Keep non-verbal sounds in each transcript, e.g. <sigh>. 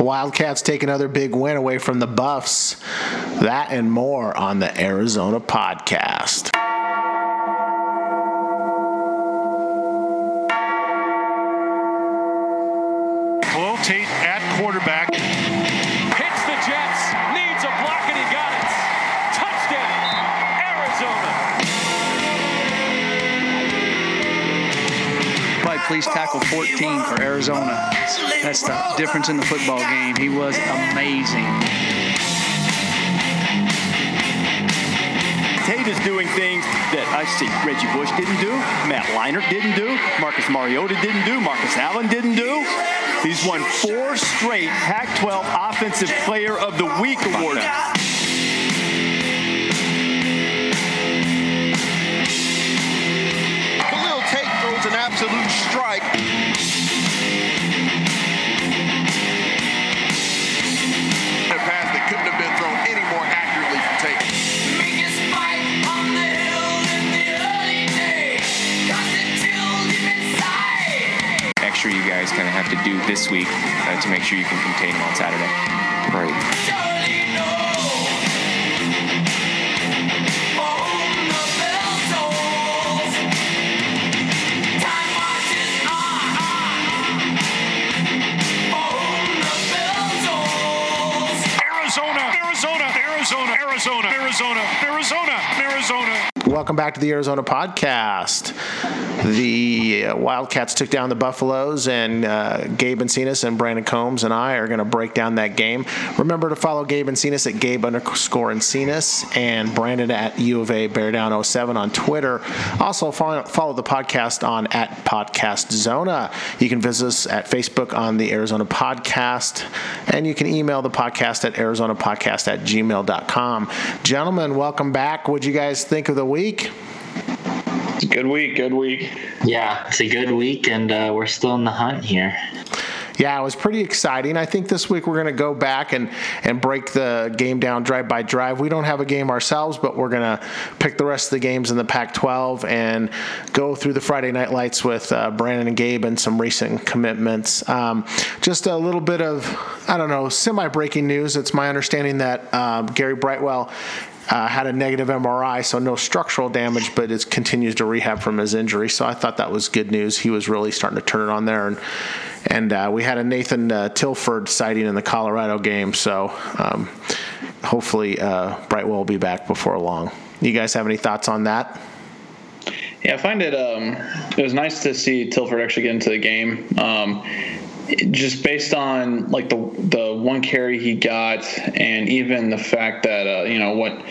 Wildcats take another big win away from the Buffs. That and more on the Arizona podcast. Police tackle 14 for Arizona. That's the difference in the football game. He was amazing. Tate is doing things that I see Reggie Bush didn't do, Matt Leinart didn't do, Marcus Mariota didn't do, Marcus Allen didn't do. He's won four straight Pac-12 Offensive Player of the Week award. Absolute strike. A pass that couldn't have been thrown any more accurately from Tate. Biggest fight on the hill in the early days. Got the chill deep inside. extra you guys kind of have to do this week uh, to make sure you can contain them on Saturday. Right. Arizona, Arizona, Arizona, Arizona. Welcome back to the Arizona podcast. The uh, Wildcats took down the Buffaloes, and uh, Gabe Encinas and Brandon Combs and I are going to break down that game. Remember to follow Gabe Encinas at Gabe underscore Encinas and Brandon at U of A Bear Down 07 on Twitter. Also, follow, follow the podcast on at Podcast Zona. You can visit us at Facebook on the Arizona Podcast, and you can email the podcast at arizonapodcast at gmail.com. Gentlemen, welcome back. What'd you guys think of the week? Good week, good week. Yeah, it's a good week, and uh, we're still in the hunt here. Yeah, it was pretty exciting. I think this week we're going to go back and, and break the game down drive by drive. We don't have a game ourselves, but we're going to pick the rest of the games in the Pac 12 and go through the Friday Night Lights with uh, Brandon and Gabe and some recent commitments. Um, just a little bit of, I don't know, semi breaking news. It's my understanding that um, Gary Brightwell uh, had a negative MRI, so no structural damage, but it continues to rehab from his injury. So I thought that was good news. He was really starting to turn it on there, and and uh, we had a Nathan uh, Tilford sighting in the Colorado game. So um, hopefully uh, Brightwell will be back before long. You guys have any thoughts on that? Yeah, I find it um, it was nice to see Tilford actually get into the game. Um, just based on like the the one carry he got, and even the fact that uh, you know what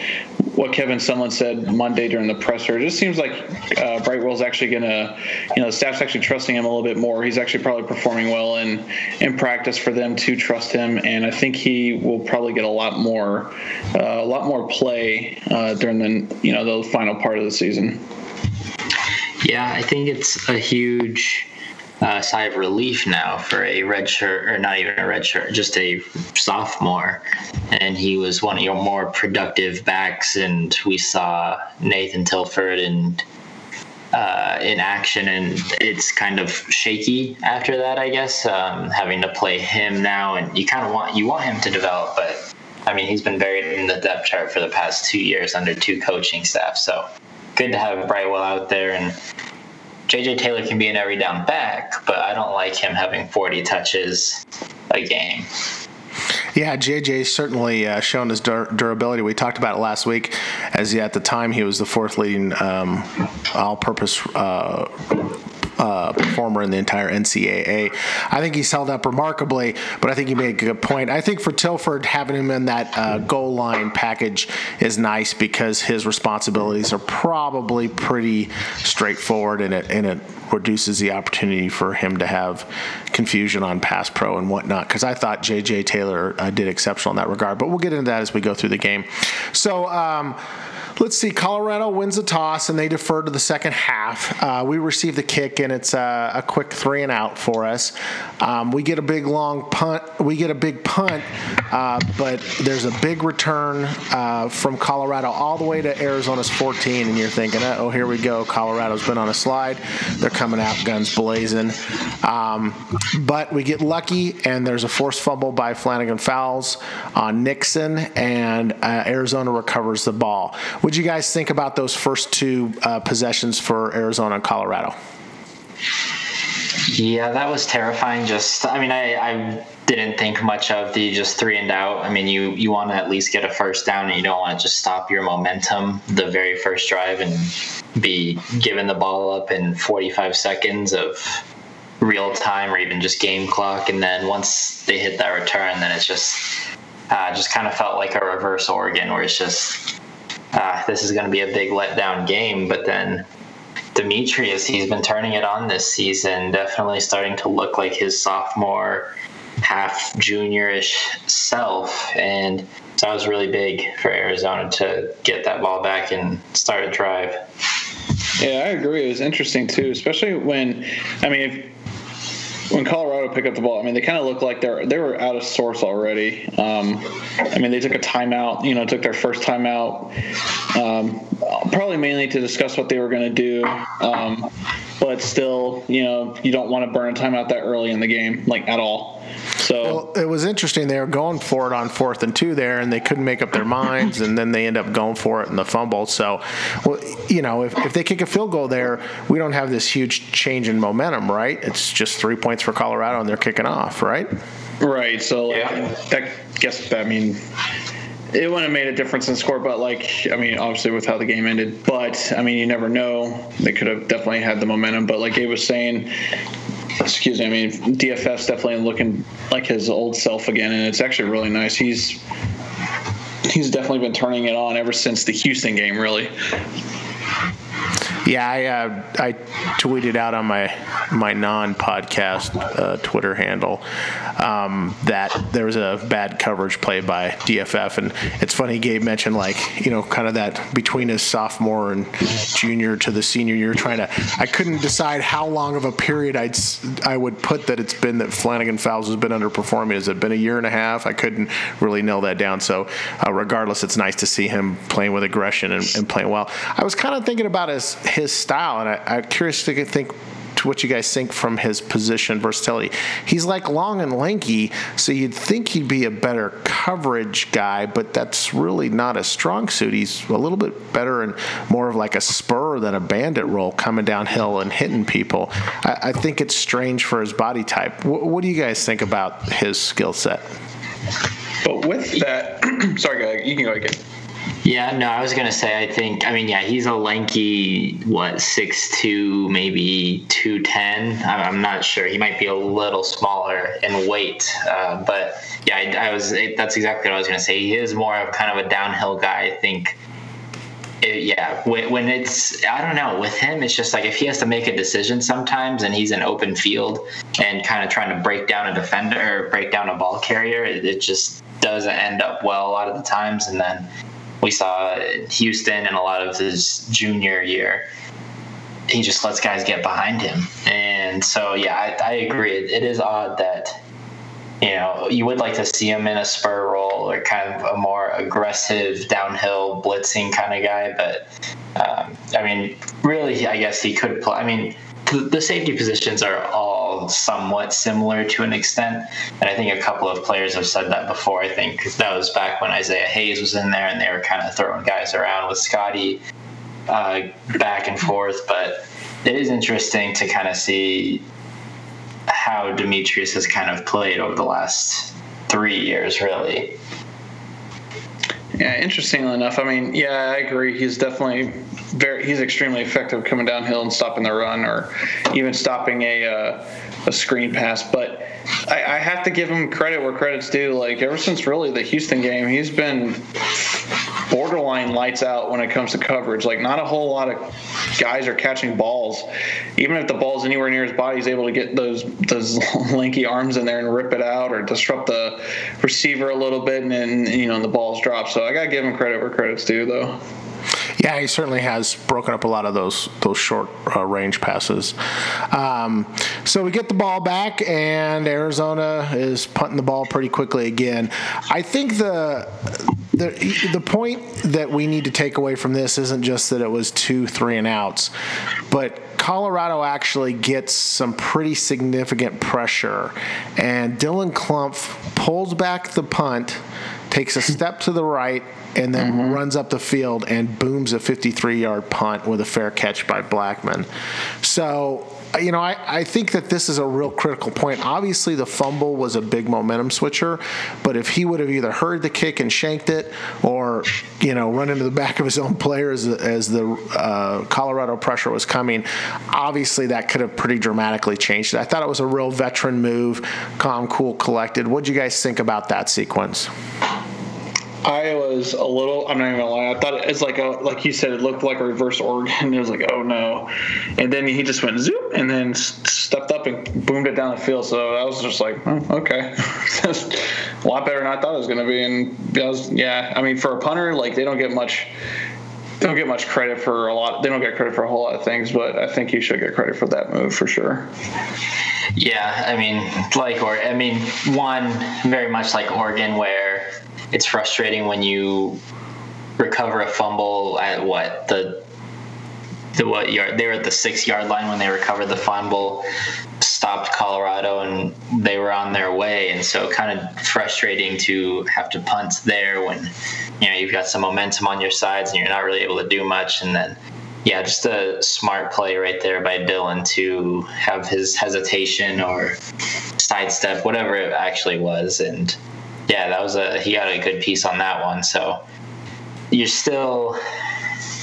what Kevin Sumlin said Monday during the presser, it just seems like uh, Brightwell's actually gonna, you know, the staff's actually trusting him a little bit more. He's actually probably performing well in in practice for them to trust him, and I think he will probably get a lot more uh, a lot more play uh, during the you know the final part of the season. Yeah, I think it's a huge uh, sigh of relief now for a red shirt, or not even a red shirt, just a sophomore. And he was one of your more productive backs, and we saw Nathan Tilford and uh, in action, and it's kind of shaky after that, I guess. Um, having to play him now, and you kind of want you want him to develop, but I mean he's been buried in the depth chart for the past two years under two coaching staffs. So good to have Brightwell out there, and JJ Taylor can be an every down back, but I don't like him having 40 touches a game. Yeah, JJ certainly uh, shown his dur- durability. We talked about it last week, as at the time he was the fourth leading um, all-purpose uh, uh, performer in the entire NCAA. I think he's held up remarkably, but I think you made a good point. I think for Tilford, having him in that uh, goal line package is nice because his responsibilities are probably pretty straightforward, and it and it reduces the opportunity for him to have confusion on pass pro and whatnot. Because I thought J.J. Taylor uh, did exceptional in that regard, but we'll get into that as we go through the game. So. Um, Let's see. Colorado wins the toss and they defer to the second half. Uh, we receive the kick and it's a, a, quick three and out for us. Um, we get a big long punt. We get a big punt, uh, but there's a big return uh, from Colorado all the way to Arizona's 14, and you're thinking, oh, here we go. Colorado's been on a slide. They're coming out guns blazing. Um, but we get lucky and there's a forced fumble by Flannigan Fowles on Nixon, and uh, Arizona recovers the ball. What do you guys think about those first two uh, possessions for Arizona and Colorado? Yeah, that was terrifying. Just, I mean, I, I didn't think much of the just three and out. I mean, you you want to at least get a first down, and you don't want to just stop your momentum the very first drive and be given the ball up in 45 seconds of real time or even just game clock. And then once they hit that return, then it's just uh, just kind of felt like a reverse Oregon, where it's just uh, this is going to be a big letdown game. But then Demetrius, he's been turning it on this season, definitely starting to look like his sophomore, half juniorish self. And so that was really big for Arizona to get that ball back and start a drive. Yeah, I agree. It was interesting too, especially when, I mean, if, when Colorado picked up the ball, I mean, they kind of looked like they're they were out of sorts already. Um, I mean, they took a timeout. You know, took their first timeout, um, probably mainly to discuss what they were going to do. Um, but still, you know, you don't want to burn a timeout that early in the game, like at all. So well, it was interesting. They were going for it on fourth and two there, and they couldn't make up their minds, and then they end up going for it in the fumble. So, well, you know, if, if they kick a field goal there, we don't have this huge change in momentum, right? It's just three points for Colorado, and they're kicking off, right? Right. So yeah. that guess I mean it wouldn't have made a difference in score, but like I mean, obviously with how the game ended. But I mean, you never know. They could have definitely had the momentum. But like Gabe was saying, excuse me, I mean, DFF definitely looking like his old self again, and it's actually really nice. He's he's definitely been turning it on ever since the Houston game, really. Yeah, I uh, I tweeted out on my my non podcast uh, Twitter handle um, that there was a bad coverage play by DFF, and it's funny. Gabe mentioned like you know kind of that between his sophomore and junior to the senior year, trying to. I couldn't decide how long of a period I'd I would put that it's been that Flannigan Fowles has been underperforming. Has it been a year and a half? I couldn't really nail that down. So uh, regardless, it's nice to see him playing with aggression and, and playing well. I was kind of thinking about his his style, and I, am curious to think to what you guys think from his position versatility. He's like long and lanky, so you'd think he'd be a better coverage guy, but that's really not a strong suit. He's a little bit better and more of like a spur than a bandit role coming downhill and hitting people. I, I think it's strange for his body type. W- what do you guys think about his skill set? But with that, <clears throat> sorry, you can go again. Yeah, no, I was gonna say I think I mean yeah he's a lanky what six two maybe two ten? I'm not sure. He might be a little smaller in weight uh, but yeah I, I was that's exactly what I was gonna say. He is more of kind of a downhill guy I think. It, yeah when, when it's I don't know with him it's just like if he has to make a decision sometimes and he's in open field and kind of trying to break down a defender or break down a ball carrier it, it just doesn't end up well a lot of the times. And then we saw Houston in a lot of his junior year. He just lets guys get behind him, and so yeah, I, I agree. It, it is odd that you know you would like to see him in a spur role or kind of a more aggressive downhill blitzing kind of guy, but um, I mean, really, I guess he could play. I mean, the safety positions are all somewhat similar to an extent. And I think a couple of players have said that before. I think that was back when Isaiah Hayes was in there and they were kind of throwing guys around with Scotty uh, back and forth. But it is interesting to kind of see how Demetrius has kind of played over the last three years, really. Yeah, interestingly enough, I mean, yeah, I agree. He's definitely very he's extremely effective coming downhill and stopping the run or even stopping a uh, a screen pass. But I, I, have to give him credit where credit's due. Like ever since really the Houston game, he's been borderline lights out when it comes to coverage. Like not a whole lot of guys are catching balls. Even if the ball's anywhere near his body, he's able to get those those <laughs> lanky arms in there and rip it out or disrupt the receiver a little bit, and then you know the balls drop. So I gotta give him credit where credit's due, though. Yeah, he certainly has broken up a lot of those those short uh, range passes. Um, so we get the ball back, and Arizona is punting the ball pretty quickly again. I think the the the point that we need to take away from this isn't just that it was two three and outs, but Colorado actually gets some pretty significant pressure, and Dylan Klumph pulls back the punt, takes a step to the right, and then runs up the field and booms a 53 yard punt with a fair catch by Blackman. So, you know, I, I think that this is a real critical point. Obviously, the fumble was a big momentum switcher, but if he would have either heard the kick and shanked it or, you know, run into the <laughs> back of his own player as, as the uh, Colorado pressure was coming, obviously that could have pretty dramatically changed it. I thought it was a real veteran move, calm, cool, collected. What do you guys think about that sequence? I was a little. I'm not even gonna lie. I thought it's like a like you said. It looked like a reverse Oregon. <laughs> It was like, oh no, and then he just went zoop and then stepped up and boomed it down the field. So I was just like, oh, okay, <laughs> that's a lot better than I thought it was gonna be. And I was, yeah, I mean, for a punter, like they don't get much. They don't get much credit for a lot. They don't get credit for a whole lot of things, but I think he should get credit for that move for sure. Yeah, I mean, like or I mean, one very much like Oregon, where it's frustrating when you recover a fumble at what the the what yard they were at the six yard line when they recovered the fumble, stopped Colorado and they were on their way, and so kind of frustrating to have to punt there when you know you've got some momentum on your sides and you're not really able to do much, and then yeah, just a smart play right there by Dylan to have his hesitation or sidestep, whatever it actually was, and yeah, that was a he got a good piece on that one. So you're still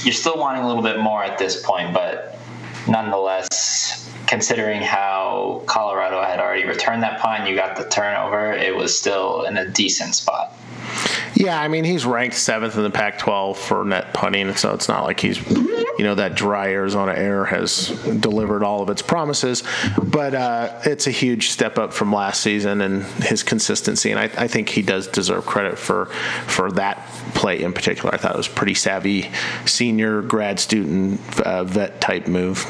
you're still wanting a little bit more at this point, but nonetheless, considering how Colorado had already returned that punt, you got the turnover, it was still in a decent spot. Yeah, I mean he's ranked seventh in the Pac-12 for net punting, so it's not like he's, you know, that dry Arizona air has delivered all of its promises, but uh, it's a huge step up from last season and his consistency, and I, I think he does deserve credit for for that play in particular. I thought it was pretty savvy, senior grad student uh, vet type move.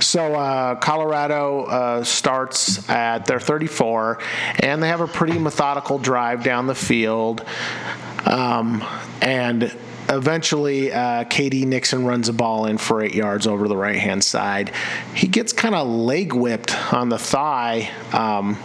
So uh, Colorado uh, starts at their 34, and they have a pretty methodical drive down the field. Um, and eventually, uh, KD Nixon runs a ball in for eight yards over the right hand side. He gets kind of leg whipped on the thigh. Um,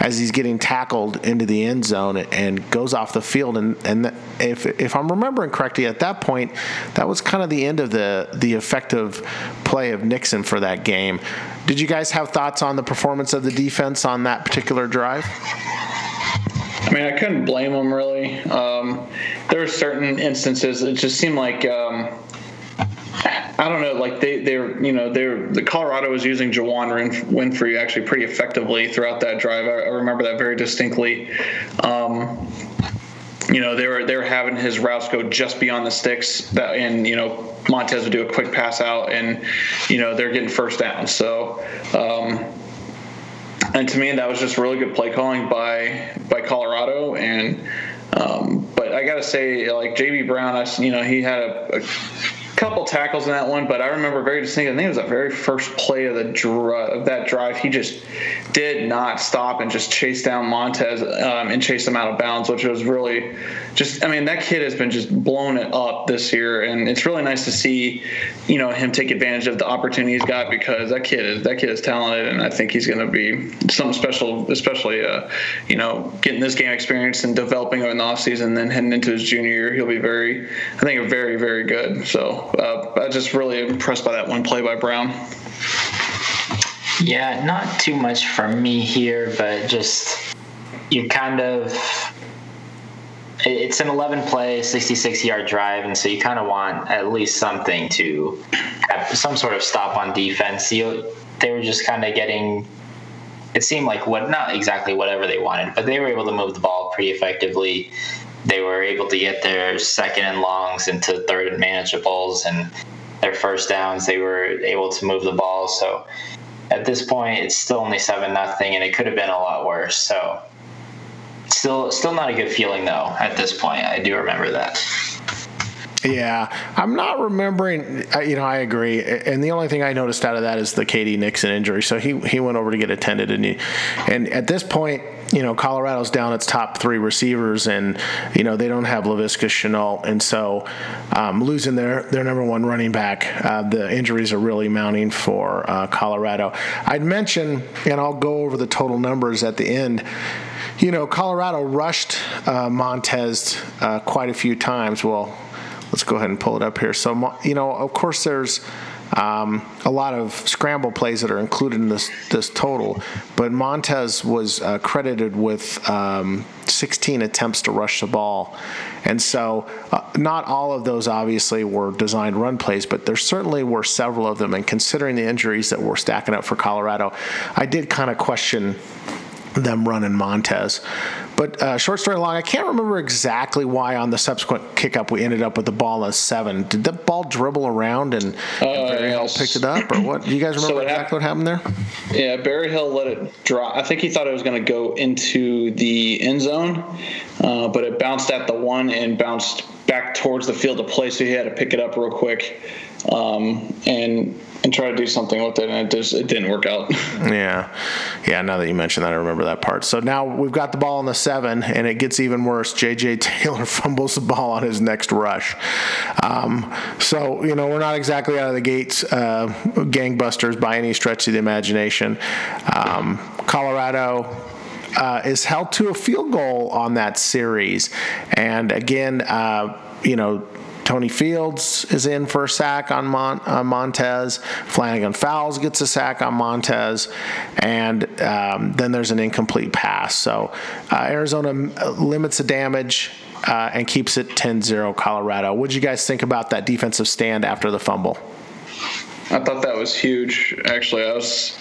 as he's getting tackled into the end zone and goes off the field. And, and if, if I'm remembering correctly, at that point, that was kind of the end of the, the effective play of Nixon for that game. Did you guys have thoughts on the performance of the defense on that particular drive? I mean, I couldn't blame them really. Um, there were certain instances it just seemed like um, I don't know, like they they're you know they're the Colorado was using Jawan Winfrey actually pretty effectively throughout that drive. I, I remember that very distinctly. Um, you know they were they were having his routes go just beyond the sticks that and you know Montez would do a quick pass out and you know they're getting first down. So. Um, and to me, that was just really good play calling by by Colorado. And um, but I got to say, like JB Brown, I you know he had a, a couple tackles in that one, but I remember very distinctly. I think it was the very first play of the dri- of that drive. He just did not stop and just chased down Montez um, and chased him out of bounds, which was really just. I mean, that kid has been just blowing it up this year, and it's really nice to see, you know, him take advantage of the opportunity he's got because that kid is that kid is talented, and I think he's going to be something special, especially uh, you know, getting this game experience and developing in the offseason, then heading into his junior year, he'll be very, I think, very very good. So uh, I just really impressed by that one play by Brown. Yeah, not too much from me here, but just you kind of. It's an 11 play, 66 yard drive, and so you kind of want at least something to have some sort of stop on defense. You, they were just kind of getting. It seemed like what not exactly whatever they wanted, but they were able to move the ball pretty effectively. They were able to get their second and longs into third and manageables, and their first downs. They were able to move the ball. So at this point, it's still only seven nothing, and it could have been a lot worse. So still, still not a good feeling though. At this point, I do remember that. Yeah, I'm not remembering. You know, I agree. And the only thing I noticed out of that is the KD Nixon injury. So he he went over to get attended, and he, and at this point, you know, Colorado's down its top three receivers, and you know they don't have Laviska Shenault, and so um, losing their their number one running back, uh, the injuries are really mounting for uh, Colorado. I'd mention, and I'll go over the total numbers at the end you know, Colorado rushed uh, Montez uh, quite a few times. Well, let's go ahead and pull it up here. So, you know, of course, there's um, a lot of scramble plays that are included in this this total, but Montez was uh, credited with um, 16 attempts to rush the ball, and so uh, not all of those obviously were designed run plays, but there certainly were several of them. And considering the injuries that were stacking up for Colorado, I did kind of question them running Montez. But uh, short story long, I can't remember exactly why on the subsequent kick up we ended up with the ball in seven. Did the ball dribble around and, and Berryhill yes. picked it up, or what? Do you guys remember So exactly what happened there? Yeah, Berryhill let it drop. I think he thought it was going to go into the end zone, uh, but it bounced at the one and bounced back towards the field of play. So he had to pick it up real quick um, and and try to do something with it, and it just it didn't work out. <laughs> Yeah, yeah. Now that you mention that, I remember that part. So now we've got the ball in the seven, and it gets even worse. J.J. <laughs> Taylor fumbles the ball on his next rush. Um, so you know we're not exactly out of the gates uh, gangbusters by any stretch of the imagination. Um, Colorado uh, is held to a field goal on that series, and again, uh, you know. Tony Fields is in for a sack on, Mon- on Montez. Flannigan Fowles gets a sack on Montez, and um, then there's an incomplete pass. So uh, Arizona limits the damage uh, and keeps it 10-0 Colorado. What did you guys think about that defensive stand after the fumble? I thought that was huge. Actually, I was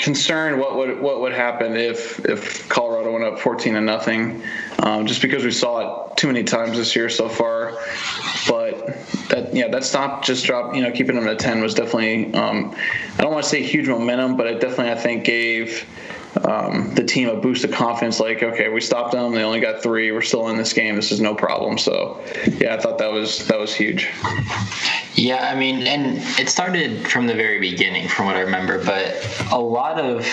concerned what would what would happen if if Colorado went up 14 to nothing, um, just because we saw it too many times this year so far. But that yeah, that stop just dropped. You know, keeping them at 10 was definitely um, I don't want to say huge momentum, but it definitely I think gave. Um, the team a boost of confidence, like okay, we stopped them. They only got three. We're still in this game. This is no problem. So, yeah, I thought that was that was huge. Yeah, I mean, and it started from the very beginning, from what I remember, but a lot of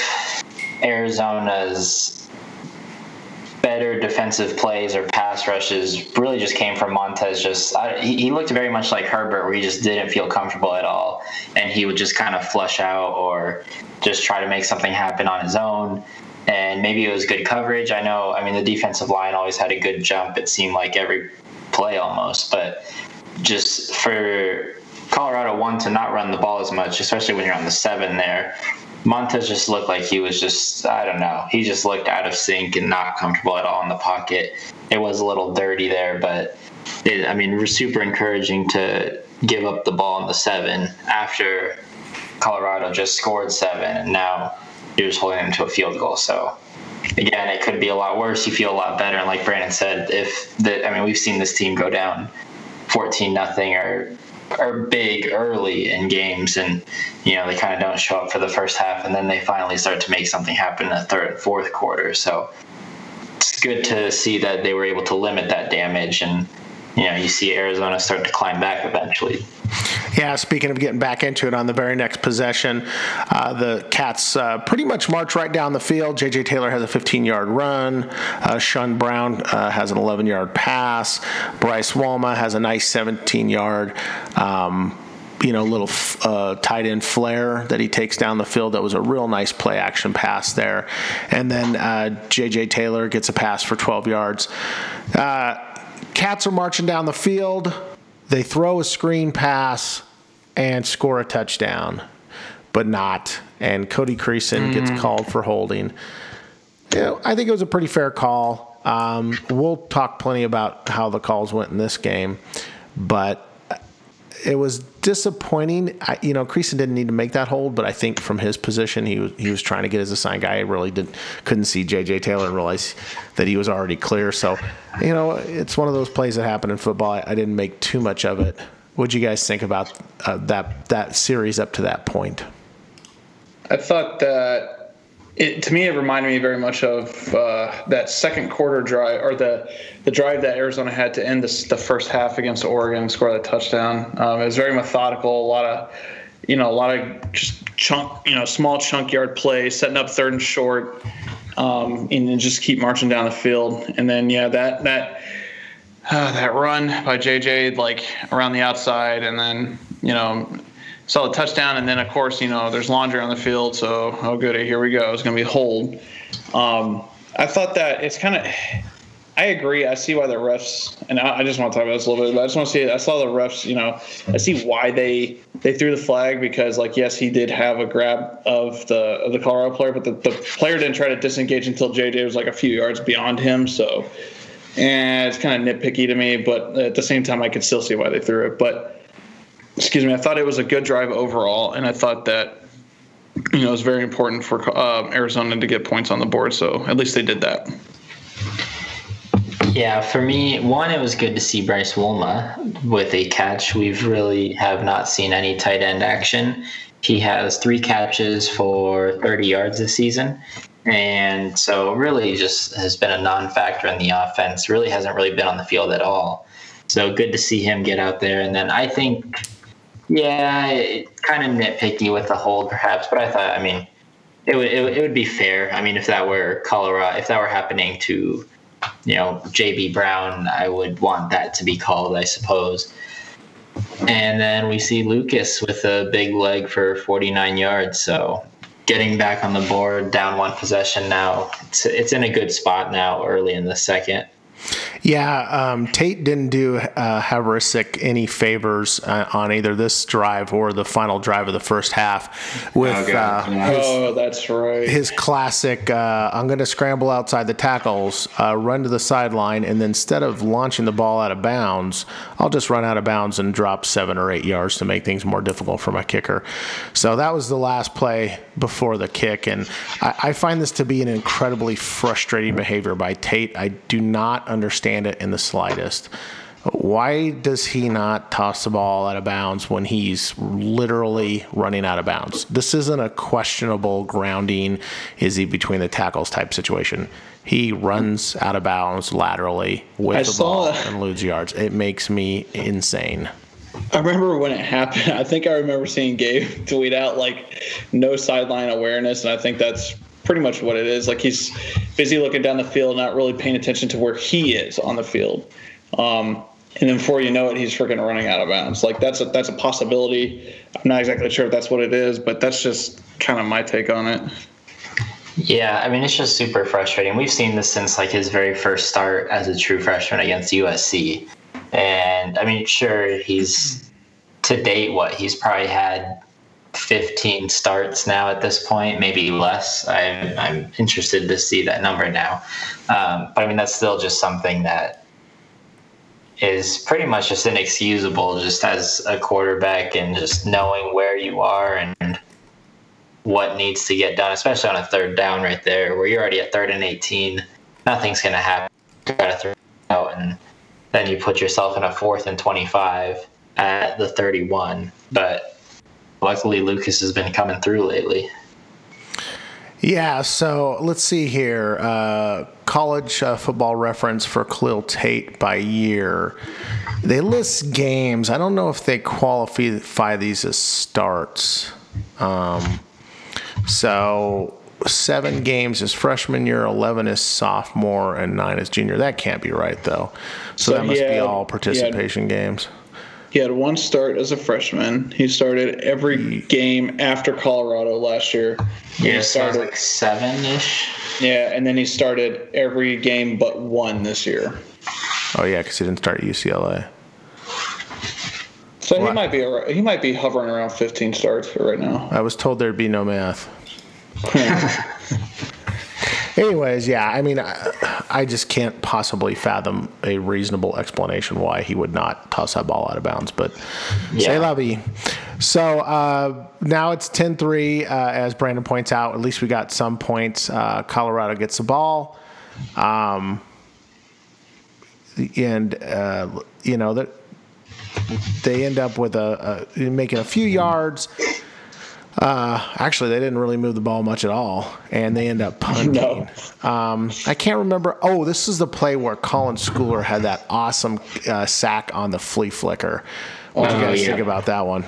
Arizona's better defensive plays or pass rushes really just came from Montez. Just I, he, looked very much like Herbert, where he just didn't feel comfortable at all, and he would just kind of flush out or just try to make something happen on his own. And maybe it was good coverage. I know. I mean, the defensive line always had a good jump. It seemed like every play almost, but just for Colorado one to not run the ball as much, especially when you're on the seven there. Montez just looked like he was just I don't know. He just looked out of sync and not comfortable at all in the pocket. It was a little dirty there, but it, I mean, it was super encouraging to give up the ball in the seven after Colorado just scored seven, and now you're just holding them to a field goal. So again, it could be a lot worse. You feel a lot better, and like Brandon said, if the I mean, we've seen this team go down fourteen nothing or are big early in games and you know they kind of don't show up for the first half and then they finally start to make something happen in the third and fourth quarter. So it's good to see that they were able to limit that damage and you know you see arizona start to climb back eventually Yeah, speaking of getting back into it on the very next possession, uh, the Cats uh, pretty much march right down the field. J.J. Taylor has a 15 yard run. Uh, Sean Brown uh, has an 11 yard pass. Bryce Wolma has a nice 17 yard. Um, you know, little uh, tight end flare that he takes down the field. That was a real nice play action pass there. And then uh, J.J. Taylor gets a pass for 12 yards. Uh, Cats are marching down the field. They throw a screen pass and score a touchdown, but not. And Cody Creason gets called for holding. You know, I think it was a pretty fair call. Um, we'll talk plenty about how the calls went in this game, but it was disappointing. I, you know, Creason didn't need to make that hold, but I think from his position, he was he was trying to get his assigned guy. He really didn't couldn't see J.J. Taylor and realize that he was already clear. So, you know, it's one of those plays that happen in football. I, I didn't make too much of it. What'd you guys think about uh, that that series up to that point? I thought that it to me it reminded me very much of uh, that second quarter drive or the the drive that Arizona had to end this, the first half against Oregon and score that touchdown. Um, it was very methodical, a lot of you know a lot of just chunk you know small chunk yard play, setting up third and short, um, and then just keep marching down the field. And then yeah, that that uh, that run by JJ like around the outside, and then you know the touchdown, and then of course you know there's laundry on the field, so oh goody, here we go. It's gonna be hold. Um, I thought that it's kind of. I agree. I see why the refs, and I, I just want to talk about this a little bit. But I just want to see. I saw the refs. You know, I see why they they threw the flag because, like, yes, he did have a grab of the of the Colorado player, but the, the player didn't try to disengage until JJ was like a few yards beyond him. So, and it's kind of nitpicky to me. But at the same time, I could still see why they threw it. But excuse me, I thought it was a good drive overall, and I thought that you know it was very important for uh, Arizona to get points on the board. So at least they did that. Yeah, for me, one, it was good to see Bryce Wolma with a catch. We've really have not seen any tight end action. He has three catches for 30 yards this season. And so really just has been a non-factor in the offense. Really hasn't really been on the field at all. So good to see him get out there. And then I think, yeah, kind of nitpicky with the hold perhaps, but I thought, I mean, it would, it, it would be fair. I mean, if that were Colorado, if that were happening to you know, JB Brown, I would want that to be called, I suppose. And then we see Lucas with a big leg for 49 yards. So getting back on the board, down one possession now. It's, it's in a good spot now, early in the second. Yeah, um, Tate didn't do uh, Havrisik any favors uh, on either this drive or the final drive of the first half with uh, his, Oh, that's right. his classic uh, I'm going to scramble outside the tackles, uh, run to the sideline, and then instead of launching the ball out of bounds, I'll just run out of bounds and drop seven or eight yards to make things more difficult for my kicker. So that was the last play before the kick, and I, I find this to be an incredibly frustrating behavior by Tate. I do not understand it in the slightest. Why does he not toss the ball out of bounds when he's literally running out of bounds? This isn't a questionable grounding, is he between the tackles type situation. He runs out of bounds laterally with I the ball that. and loses yards. It makes me insane. I remember when it happened. I think I remember seeing Gabe <laughs> tweet out like no sideline awareness, and I think that's pretty much what it is. Like he's busy looking down the field, not really paying attention to where he is on the field. Um, and then before you know it, he's freaking running out of bounds. Like that's a that's a possibility. I'm not exactly sure if that's what it is, but that's just kind of my take on it. Yeah, I mean it's just super frustrating. We've seen this since like his very first start as a true freshman against USC. And I mean, sure, he's to date what he's probably had 15 starts now at this point, maybe less. I'm, I'm interested to see that number now. Um, but I mean, that's still just something that is pretty much just inexcusable just as a quarterback and just knowing where you are and what needs to get done, especially on a third down right there where you're already at third and 18. Nothing's going to happen. Got to throw out, and then you put yourself in a fourth and 25 at the 31. But luckily, Lucas has been coming through lately. Yeah, so let's see here. Uh, college uh, football reference for Khalil Tate by year. They list games. I don't know if they qualify these as starts. Um, so seven games is freshman year, 11 is sophomore, and nine is junior. That can't be right, though. So, So that must he be had- all he had- participation games. He had one start as a freshman. He started every game after Colorado last year. Yeah, he it sounds started like seven ish. Yeah, and then he started every game but one this year. Oh, yeah, because he didn't start UCLA. So he might be he might be hovering around 15 starts right now. I was told there'd be no math. <laughs> Anyways, yeah, I mean, I, I just can't possibly fathom a reasonable explanation why he would not toss that ball out of bounds. But say Yeah. la vie. So uh, now it's 10 3, uh, as Brandon points out. At least we got some points. Uh, Colorado gets the ball. Um, and, uh, you know, that they end up with a, a making a few yards. Uh, actually, they didn't really move the ball much at all, and they end up <laughs> punting. Um, I can't remember. Oh, this is the play where Colin Schooler had that awesome uh, sack on the flea flicker. What do you Oh, guys yeah. think about that one?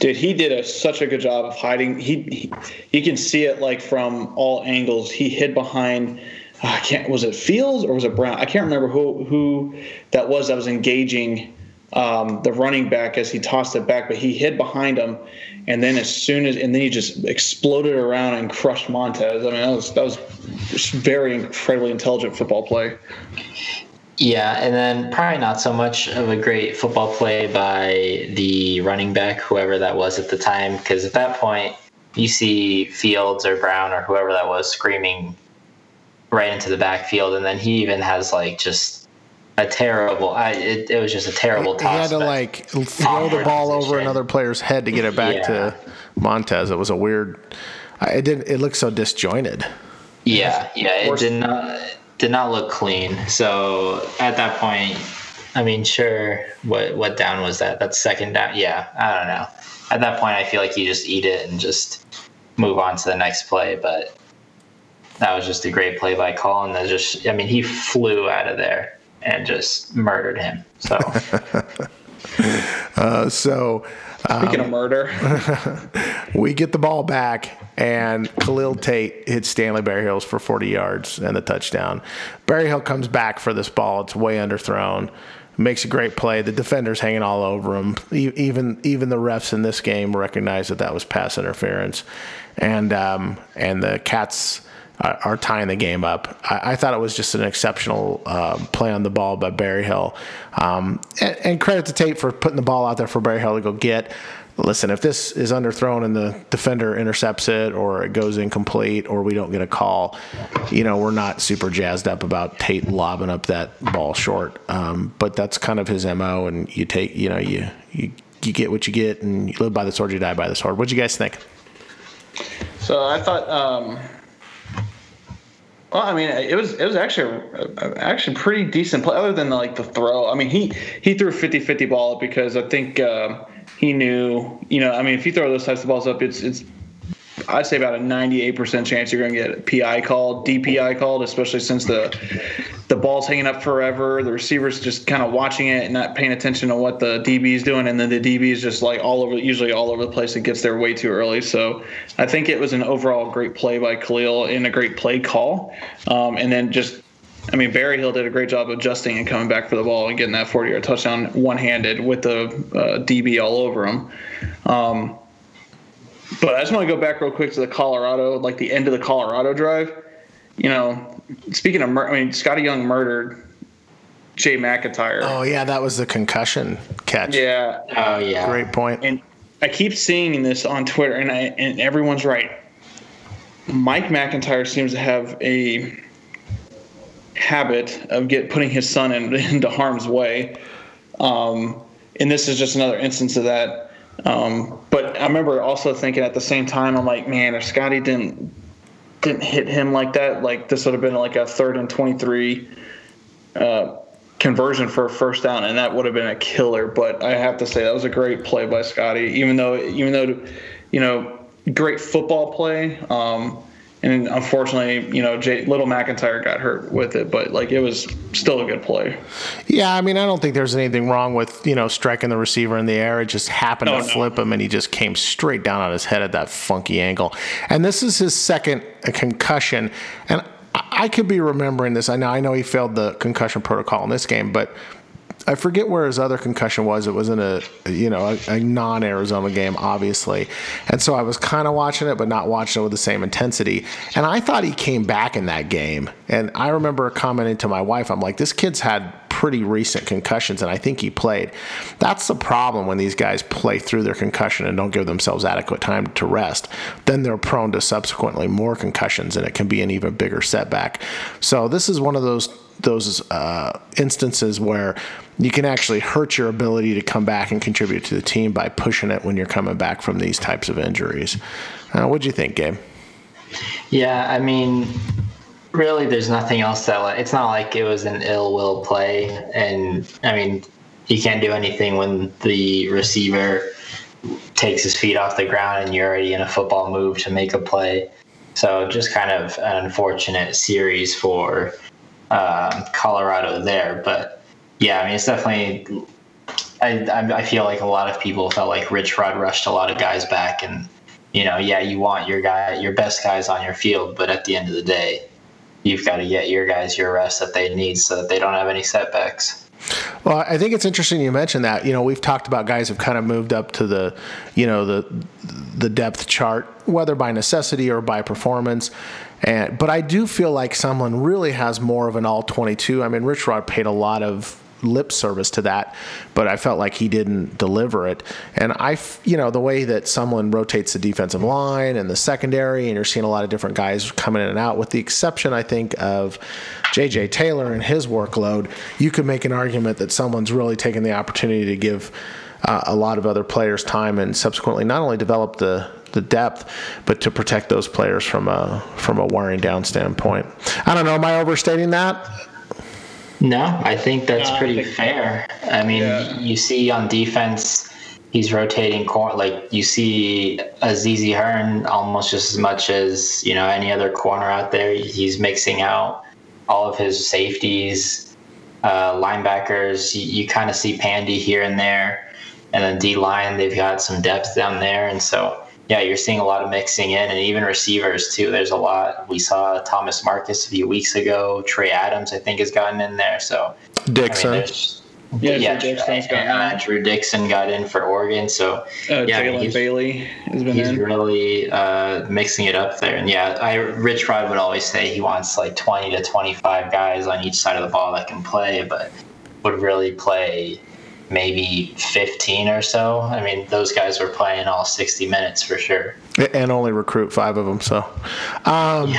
Dude, he did a, such a good job of hiding. He, he you can see it like from all angles. He hid behind. I can't. Was it Fields or was it Brown? I can't remember who who that was that was engaging um, the running back as he tossed it back, but he hid behind him, and then as soon as and then he just exploded around and crushed Montez. I mean, that was that was very incredibly intelligent football play. Yeah, and then probably not so much of a great football play by the running back, whoever that was at the time, because at that point you see Fields or Brown or whoever that was screaming right into the backfield, and then he even has like just a terrible. I it, it was just a terrible He had to like throw the ball over another player's head to get it back Yeah. to Montez. It was a weird. I- It didn't. It looked so disjointed. Yeah, yeah, it did not did not look clean. So at that point, I mean, sure, what what down was that? That's second down. Yeah, I don't know. At that point, I feel like you just eat it and just move on to the next play. But that was just a great play by Colin. That just, I mean, he flew out of there and just murdered him. So <laughs> Uh, so Speaking of murder, <laughs> we get the ball back, and Khalil Tate hits Stanley Berryhills for 40 yards and the touchdown. Berryhill comes back for this ball. It's way underthrown. Makes a great play. The defender's hanging all over him. E- Even even the refs in this game recognize that that was pass interference, and um, and the Cats are, tying the game up. I, I thought it was just an exceptional um, play on the ball by Berryhill, um, and, and credit to Tate for putting the ball out there for Berryhill to go get listen, if this is underthrown and the defender intercepts it or it goes incomplete or we don't get a call, you know, we're not super jazzed up about Tate lobbing up that ball short. Um, but that's kind of his MO and you take, you know, you, you, you get what you get and you live by the sword, you die by the sword. What'd you guys think? So I thought, um, well, I mean, it was it was actually actually pretty decent play, other than like the throw. I mean, he he threw a 50-50 ball because I think uh, he knew, you know, I mean, if you throw those types of balls up, it's it's I'd say about a ninety eight percent chance you're going to get a PI called, DPI called, especially since the the ball's hanging up forever. The receiver's just kind of watching it and not paying attention to what the DB is doing, and then the DB is just like all over, usually all over the place. It gets there way too early. So I think it was an overall great play by Khalil and a great play call. Um, and then just, I mean, Berryhill did a great job adjusting and coming back for the ball and getting that 40 yard touchdown one handed with the uh, DB all over him. Um, but I just want to go back real quick to the Colorado, like the end of the Colorado drive. You know, speaking of, mur- I mean, Scotty Young murdered Jay McIntyre. Oh yeah, that was the concussion catch. Yeah. Oh yeah. Great point. And I keep seeing this on Twitter, and I and everyone's right. Mike McIntyre seems to have a habit of get putting his son in, <laughs> into harm's way, um, and this is just another instance of that. Um, but I remember also thinking at the same time, I'm like, man, if Scotty didn't didn't hit him like that, like this would have been like a third and 23 uh, conversion for a first down, and that would have been a killer. But I have to say that was a great play by Scotty, even though even though you know great football play. Um, and unfortunately, you know, Jay, little McIntyre got hurt with it, but like it was still a good play. Yeah, I mean, I don't think there's anything wrong with you know striking the receiver in the air. It just happened No, to no. flip him, and he just came straight down on his head at that funky angle. And this is his second uh, concussion, and I I could be remembering this. I know, I know he failed the concussion protocol in this game, but I forget where his other concussion was. It was in a you know a, a non-Arizona game, obviously, and so I was kind of watching it, but not watching it with the same intensity. And I thought he came back in that game. And I remember commenting to my wife, I'm like, this kid's had pretty recent concussions, and I think he played. That's the problem when these guys play through their concussion and don't give themselves adequate time to rest. Then they're prone to subsequently more concussions, and it can be an even bigger setback. So this is one of those those uh, instances where you can actually hurt your ability to come back and contribute to the team by pushing it when you're coming back from these types of injuries. Uh, what do you think, Gabe? Yeah, I mean, really, there's nothing else that like, it's not like it was an ill will play, and I mean, you can't do anything when the receiver takes his feet off the ground and you're already in a football move to make a play. So just kind of an unfortunate series for um, Colorado there. But yeah, I mean, it's definitely. I, I feel like a lot of people felt like Rich Rod rushed a lot of guys back, and you know, yeah, you want your guy, your best guys on your field, but at the end of the day, you've got to get your guys your rest that they need so that they don't have any setbacks. Well, I think it's interesting you mentioned that. You know, we've talked about guys who've kind of moved up to the, you know, the the depth chart, whether by necessity or by performance. And but I do feel like someone really has more of an all 22. I mean, Rich Rod paid a lot of lip service to that, but I felt like he didn't deliver it. And I, you know, the way that someone rotates the defensive line and the secondary, and you're seeing a lot of different guys coming in and out, with the exception, I think, of J.J. Taylor and his workload, you could make an argument that someone's really taken the opportunity to give uh, a lot of other players time and subsequently not only develop the the depth, but to protect those players from a from a wearing down standpoint. I don't know. Am I overstating that? No, I think that's No, pretty think- fair. I mean, Yeah. you see on defense, he's rotating corner. Like you see Azizi Hearn almost just as much as you know any other corner out there. He's mixing out all of his safeties, uh, linebackers. You, you kind of see Pandy here and there, and then D line. They've got some depth down there, and so. Yeah, you're seeing a lot of mixing in, and even receivers too. There's a lot. We saw Thomas Marcus a few weeks ago. Trey Adams, I think, has gotten in there. So Dixon. I mean, Yeah, yeah, Drew Dixon's got uh, in. Drew Dixon got in for Oregon, so Uh, yeah, I mean, Jalen he's- Bailey has been he's in. really uh, mixing it up there. And yeah, I Rich Rod would always say he wants like 20 to 25 guys on each side of the ball that can play, but would really play maybe 15 or so. I mean, those guys were playing all 60 minutes for sure. and only recruit five of them. So, um,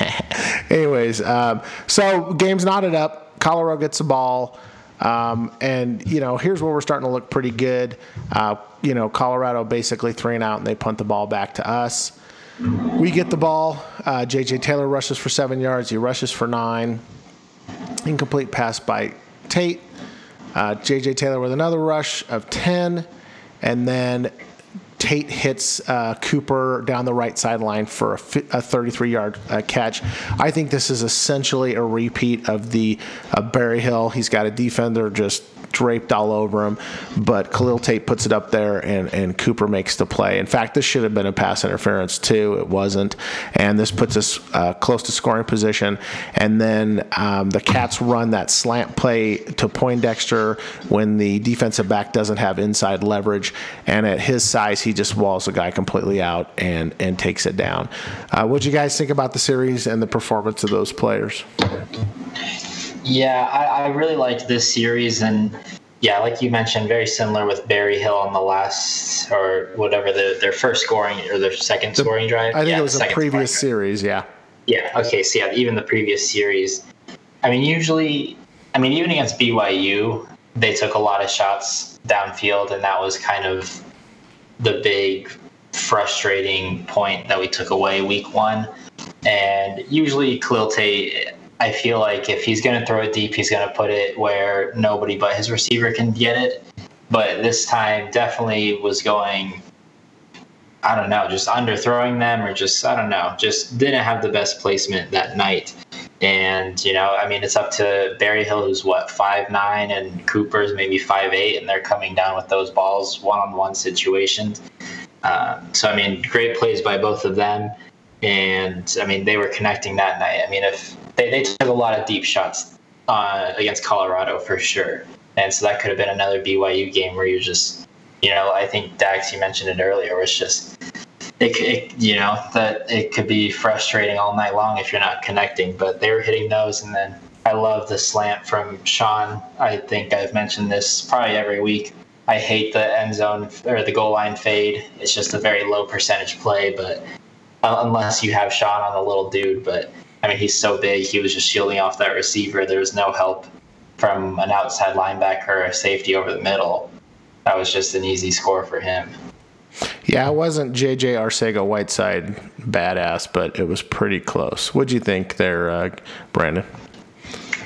<laughs> anyways, um, so game's knotted up. Colorado gets the ball. Um, and you know, here's where we're starting to look pretty good. Uh, you know, Colorado basically three and out, and they punt the ball back to us. We get the ball. Uh, J.J. Taylor rushes for seven yards. He rushes for nine. Incomplete pass by Tate. Uh, J.J. Taylor with another rush of 10. And then Tate hits uh, Cooper down the right sideline for a, fi- a 33 yard uh, catch. I think this is essentially a repeat of the uh, Berryhill. He's got a defender just draped all over him, but Khalil Tate puts it up there and, and Cooper makes the play. In fact, this should have been a pass interference too. It wasn't. And this puts us uh, close to scoring position. And then um, the Cats run that slant play to Poindexter when the defensive back doesn't have inside leverage. And at his size, he just walls the guy completely out and, and takes it down. Uh, what do you guys think about the series and the performance of those players? Yeah, I, I really liked this series, and yeah, like you mentioned, very similar with Berryhill on the last or whatever the, their first scoring or their second scoring drive. I think Yeah, it the was a previous series, yeah. Yeah. Okay. So yeah, even the previous series. I mean, usually, I mean, even against BYU, they took a lot of shots downfield, and that was kind of the big frustrating point that we took away week one. And usually, Khalil Tate, I feel like if he's going to throw it deep, he's going to put it where nobody but his receiver can get it. But this time, definitely was going. I don't know, just underthrowing them, or just I don't know, just didn't have the best placement that night. And you know, I mean, it's up to Berryhill, who's what five nine, and Cooper's maybe five eight, and they're coming down with those balls one on one situations. Um, so I mean, great plays by both of them, and I mean they were connecting that night. I mean, if they, they took a lot of deep shots uh, against Colorado for sure, and so that could have been another BYU game where you're just, you know, I think Dax you mentioned it earlier, it's just it, it you know that it could be frustrating all night long if you're not connecting. But they were hitting those, and then I love the slant from Sean. I think I've mentioned this probably every week. I hate the end zone or the goal line fade. It's just a very low percentage play, but uh, unless you have Sean on the little dude, but I mean he's so big, he was just shielding off that receiver. There was no help from an outside linebacker or a safety over the middle. That was just an easy score for him. Yeah, it wasn't JJ Arcega Whiteside badass, but it was pretty close. What'd you think there, uh, Brandon?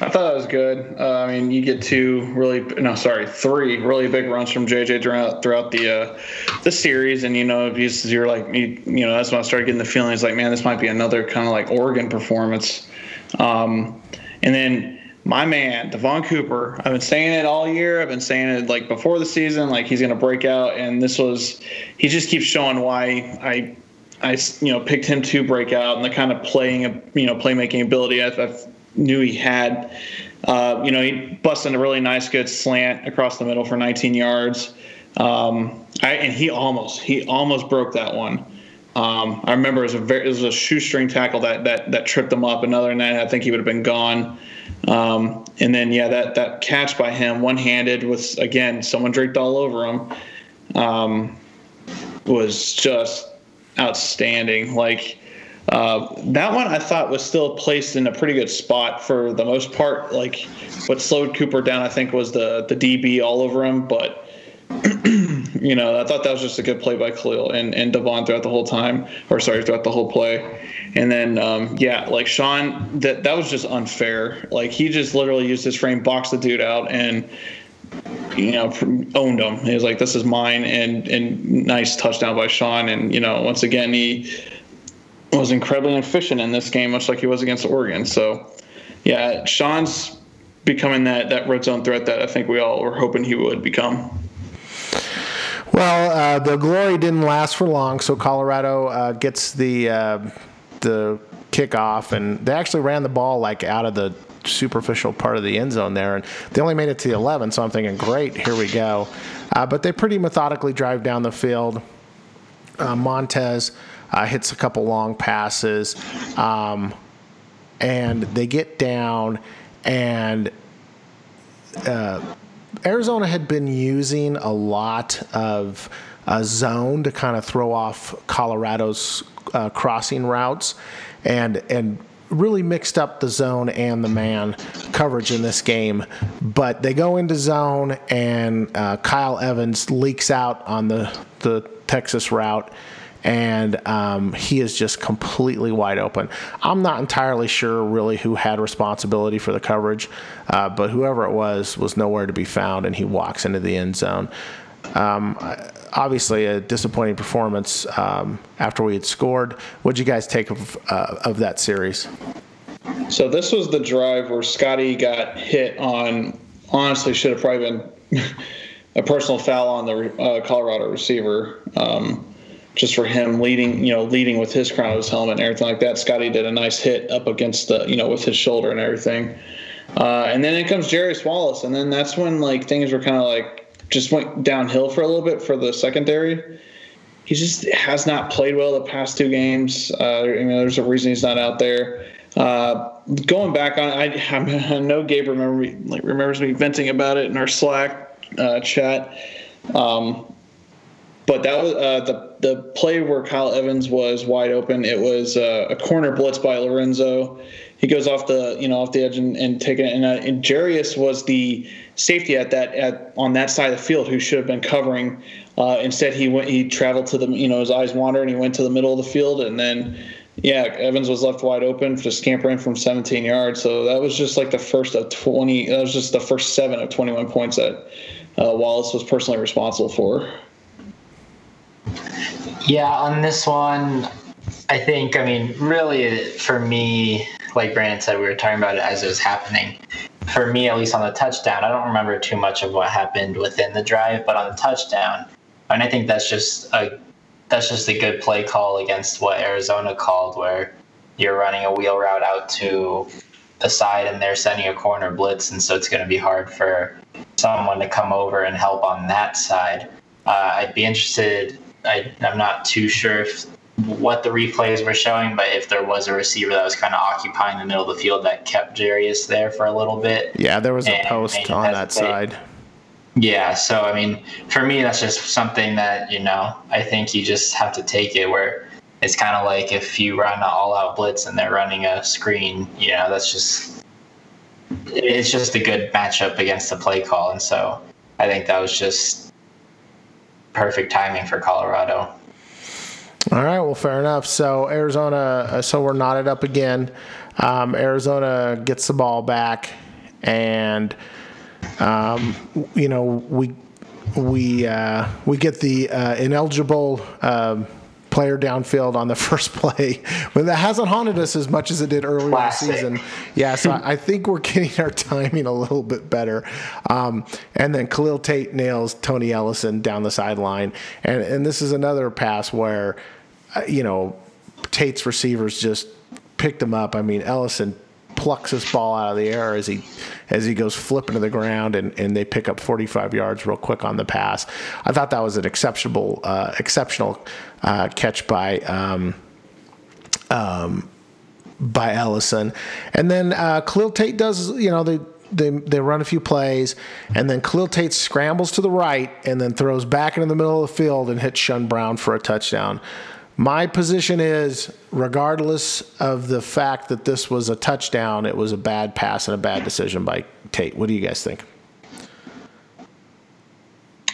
I thought that was good. Uh, I mean, you get two really no, sorry, three really big runs from JJ throughout throughout the uh, the series, and you know, you're like you, you know, that's when I started getting the feeling. It's like, man, this might be another kind of like Oregon performance. Um, and then my man, Devaughn Cooper. I've been saying it all year. I've been saying it like before the season, like he's going to break out, and this was. He just keeps showing why I I you know picked him to break out and the kind of playing you know playmaking ability I, I knew he had. Uh, you know, he busted a really nice, good slant across the middle for 19 yards. Um, I, and he almost he almost broke that one. Um, I remember it was a very, it was a shoestring tackle that that that tripped him up. Another than that, I think he would have been gone. Um, and then yeah, that that catch by him, one handed, with again someone draped all over him, um, was just outstanding. Like uh, that one, I thought was still placed in a pretty good spot for the most part. Like what slowed Cooper down, I think, was the the DB all over him. But <clears throat> you know, I thought that was just a good play by Khalil and and Devon throughout the whole time, or sorry, throughout the whole play. And then um, yeah, like Sean, that that was just unfair. Like he just literally used his frame, boxed the dude out, and you know, owned him. He was like, "This is mine," and and nice touchdown by Sean. And you know, once again, he was incredibly efficient in this game, much like he was against Oregon. So, yeah, Sean's becoming that that red zone threat that I think we all were hoping he would become. Well, uh, the glory didn't last for long, so Colorado uh, gets the uh, the kickoff, and they actually ran the ball like out of the superficial part of the end zone there, and they only made it to the 11. So I'm thinking, great, here we go. Uh, but they pretty methodically drive down the field. Uh, Montez uh, hits a couple long passes, um, and they get down, and uh, Arizona had been using a lot of a zone to kind of throw off Colorado's uh, crossing routes, and and really mixed up the zone and the man coverage in this game. But they go into zone, and uh, Kyle Evans leaks out on the the Texas route. And um, he is just completely wide open. I'm not entirely sure really who had responsibility for the coverage, uh, but whoever it was was nowhere to be found, and he walks into the end zone. Um, obviously, a disappointing performance um, after we had scored. What did you guys take of, uh, of that series? So this was the drive where Scotty got hit on. Honestly, should have probably been <laughs> a personal foul on the uh, Colorado receiver. Um, just for him leading, you know, leading with his crown of his helmet and everything like that. Scotty did a nice hit up against the, you know, with his shoulder and everything. Uh, and then in comes Jarrius Wallace, and then that's when like things were kind of like just went downhill for a little bit for the secondary. He just has not played well the past two games. Uh, I mean, there's a reason he's not out there. Uh, going back on, I, <laughs> I know Gabe remember me, like remembers me venting about it in our Slack uh, chat. Um, but that was uh, the the play where Kyle Evans was wide open. It was uh, a corner blitz by Lorenzo. He goes off the you know off the edge and, and taking it. And, uh, and Jarrius was the safety at that at on that side of the field who should have been covering. Uh, instead, he went he traveled to the you know his eyes wandered and he went to the middle of the field and then yeah Evans was left wide open to scamper in from 17 yards. So that was just like the first of 20. That was just the first seven of 21 points that uh, Wallace was personally responsible for. Yeah, on this one, I think, I mean, really, for me, like Brandon said, we were talking about it as it was happening. For me, at least on the touchdown, I don't remember too much of what happened within the drive, but on the touchdown, and I think that's just a that's just a good play call against what Arizona called, where you're running a wheel route out to the side and they're sending a corner blitz, and so it's going to be hard for someone to come over and help on that side. Uh, I'd be interested. I, I'm not too sure if what the replays were showing, but if there was a receiver that was kind of occupying the middle of the field that kept Jarrius there for a little bit. Yeah, there was a post on that hesitate. side. Yeah, so I mean, for me, that's just something that you know I think you just have to take it where it's kind of like if you run an all-out blitz and they're running a screen, you know, that's just it's just a good matchup against the play call, and so I think that was just perfect timing for Colorado. All right, well, fair enough. So Arizona, uh, so we're knotted up again. Um, Arizona gets the ball back, and um, you know we we uh, we get the uh, ineligible. Um, player downfield on the <laughs> first play, but that hasn't haunted us as much as it did earlier Classic. in the season. Yeah, so I I think we're <laughs> getting our timing a little bit better. Um, and then Khalil Tate nails Tony Ellison down the sideline, and and this is another pass where, uh, you know, Tate's receivers just picked him up. I mean, Ellison plucks this ball out of the air as he as he goes flipping to the ground and, and they pick up 45 yards real quick on the pass. I thought that was an exceptional uh, exceptional uh, catch by um, um, by Ellison. And then uh, Khalil Tate does, you know, they, they, they run a few plays, and then Khalil Tate scrambles to the right and then throws back into the middle of the field and hits Shun Brown for a touchdown. My position is, regardless of the fact that this was a touchdown, it was a bad pass and a bad decision by Tate. What do you guys think?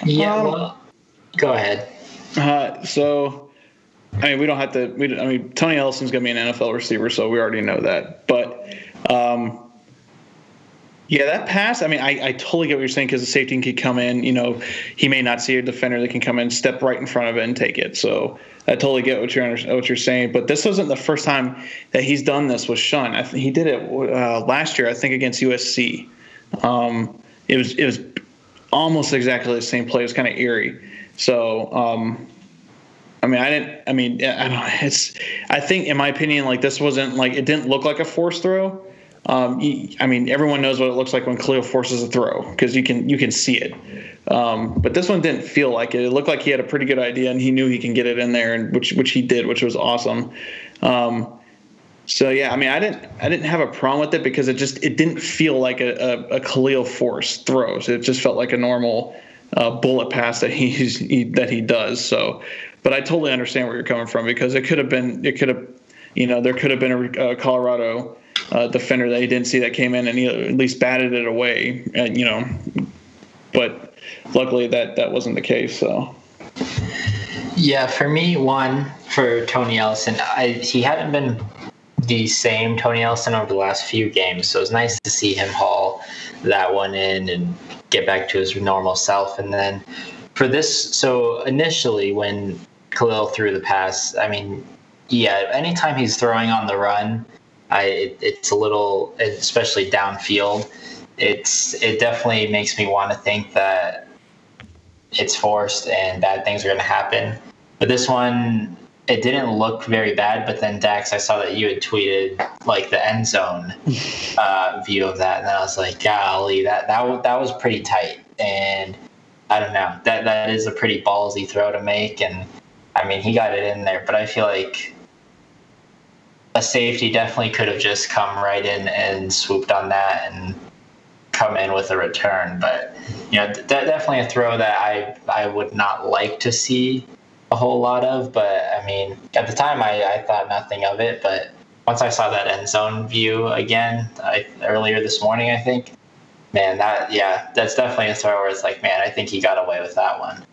Yeah, Um, well, go ahead. Uh, so, I mean, we don't have to. We, I mean, Tony Ellison's going to be an NFL receiver, so we already know that. But, um, yeah, that pass. I mean, I, I totally get what you're saying because the safety can come in. You know, he may not see a defender that can come in, step right in front of it, and take it. So I totally get what you're what you're saying. But this wasn't the first time that he's done this with Shun. I think he did it uh, last year. I think against USC. Um, it was it was almost exactly the same play. It was kind of eerie. So, um, I mean, I didn't. I mean, I don't. It's. I think, in my opinion, like this wasn't like it didn't look like a forced throw. Um, I mean, everyone knows what it looks like when Khalil forces a throw because you can you can see it. Um, but this one didn't feel like it. It looked like he had a pretty good idea and he knew he can get it in there, and which which he did, which was awesome. Um, so yeah, I mean, I didn't I didn't have a problem with it because it just it didn't feel like a, a, a Khalil Force throw. So it just felt like a normal uh, bullet pass that he's he, that he does. So, but I totally understand where you're coming from because it could have been it could have you know there could have been a uh, Colorado uh, defender that he didn't see that came in and he at least batted it away. And you know, but luckily that that wasn't the case. So. Yeah, for me, one for Tony Ellison, I, he hadn't been the same Tony Ellison over the last few games, so it was nice to see him haul that one in and get back to his normal self. And then for this, so initially when Khalil threw the pass, I mean, yeah, anytime he's throwing on the run, I it, it's a little, especially downfield. It's it definitely makes me want to think that it's forced and bad things are going to happen. But this one, it didn't look very bad. But then Dax, I saw that you had tweeted like the end zone <laughs> uh, view of that, and I was like, golly, that that that was pretty tight. And I don't know, that that is a pretty ballsy throw to make, and I mean he got it in there. But I feel like a safety definitely could have just come right in and swooped on that and come in with a return. But you know, definitely a throw that I I would not like to see a whole lot of. But I mean, at the time, I, I thought nothing of it. But once I saw that end zone view again I, earlier this morning, I think, man, that yeah, that's definitely a throw where it's like, man, I think he got away with that one.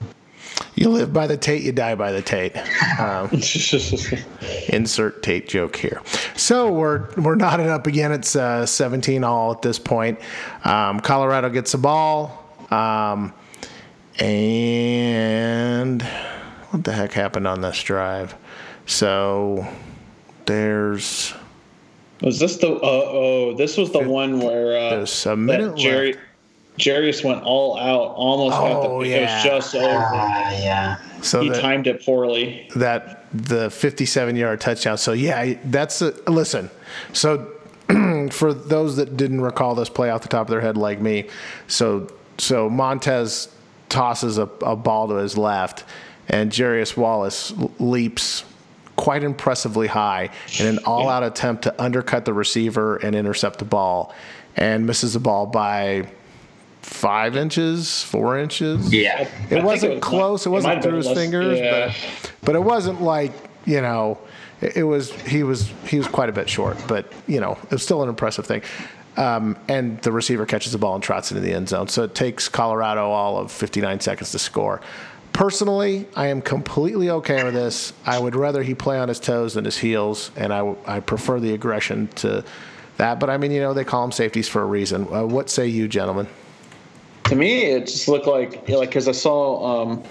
You live by the Tate, you die by the Tate. Um, <laughs> insert Tate joke here. So we're we're knotted up again. It's uh, 17 all at this point. Um, Colorado gets the ball, um, and what the heck happened on this drive? So there's Was this the? Uh, oh, this was the one where uh, There's a minute Jerry, left. Jarrius went all out, almost got the. Oh, It yeah. was just over. Ah, yeah. so he that- timed it poorly. that the 57 yard touchdown. So yeah, that's a, listen. So <clears throat> for those that didn't recall this play off the top of their head like me, so so Montez tosses a, a ball to his left, and Jarrius Wallace leaps quite impressively high in an all out attempt to undercut the receiver and intercept the ball, and misses the ball by five inches, four inches. Yeah. It think wasn't it was close. It it wasn't have through his less- fingers, yeah. but but it wasn't like you know. It it was he was he was quite a bit short, but you know it was still an impressive thing. Um, and the receiver catches the ball and trots into the end zone. So it takes Colorado all of 59 seconds to score. Personally, I am completely okay with this. I would rather he play on his toes than his heels, and I, w- I prefer the aggression to that. But I mean, you know, they call them safeties for a reason. Uh, what say you, gentlemen? To me, it just looked like like because I saw um,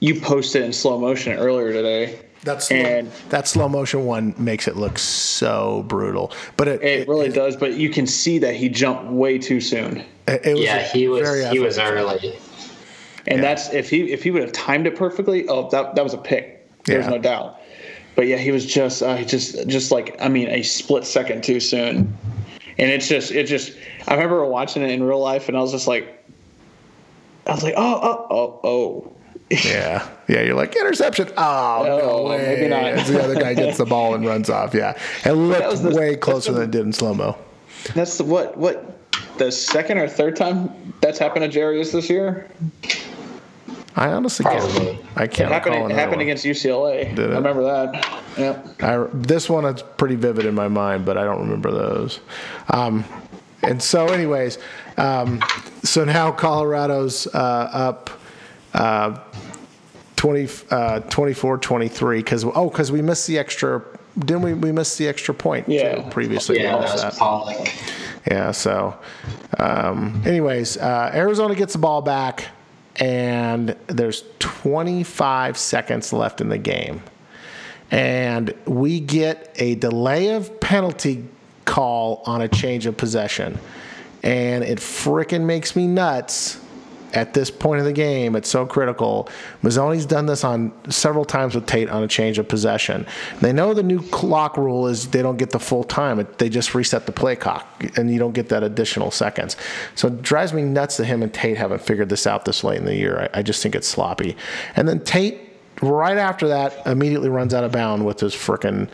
you posted in slow motion earlier today. That's and that slow motion one makes it look so brutal, but it it really does. But you can see that he jumped way too soon. It, it was yeah, he was very he was early. And Yeah. that's if he if he would have timed it perfectly. Oh, that that was a pick. There's Yeah. no doubt. But yeah, he was just uh, just just like I mean a split second too soon. And it's just it just I remember watching it in real life and I was just like I was like oh oh oh oh. Yeah, yeah. You're like interception. Oh no No, way! maybe not. As the other guy <laughs> gets the ball and runs off. Yeah, it looked the- way closer than it did in slow mo. That's the, what what the second or third time that's happened to Jarrius this year. I honestly can't. I can't happened it happened against UCLA. Did it? I remember that. Yep. I, this one is pretty vivid in my mind, but I don't remember those. Um, and so, anyways, um, so now Colorado's uh, up uh, 20, uh, 24-23 because oh, because we missed the extra. Didn't we? We missed the extra point Yeah. too, previously. Yeah, that was that. Pollock. Yeah. So, um, anyways, uh, Arizona gets the ball back, and there's 25 seconds left in the game, and we get a delay of penalty call on a change of possession, and it frickin' makes me nuts. At this point of the game, it's so critical. Mazzone's done this on several times with Tate on a change of possession. They know the new clock rule is they don't get the full time; they just reset the play clock, and you don't get that additional seconds. So it drives me nuts that him and Tate haven't figured this out this late in the year. I, I just think it's sloppy. And then Tate, right after that, immediately runs out of bound with his frickin'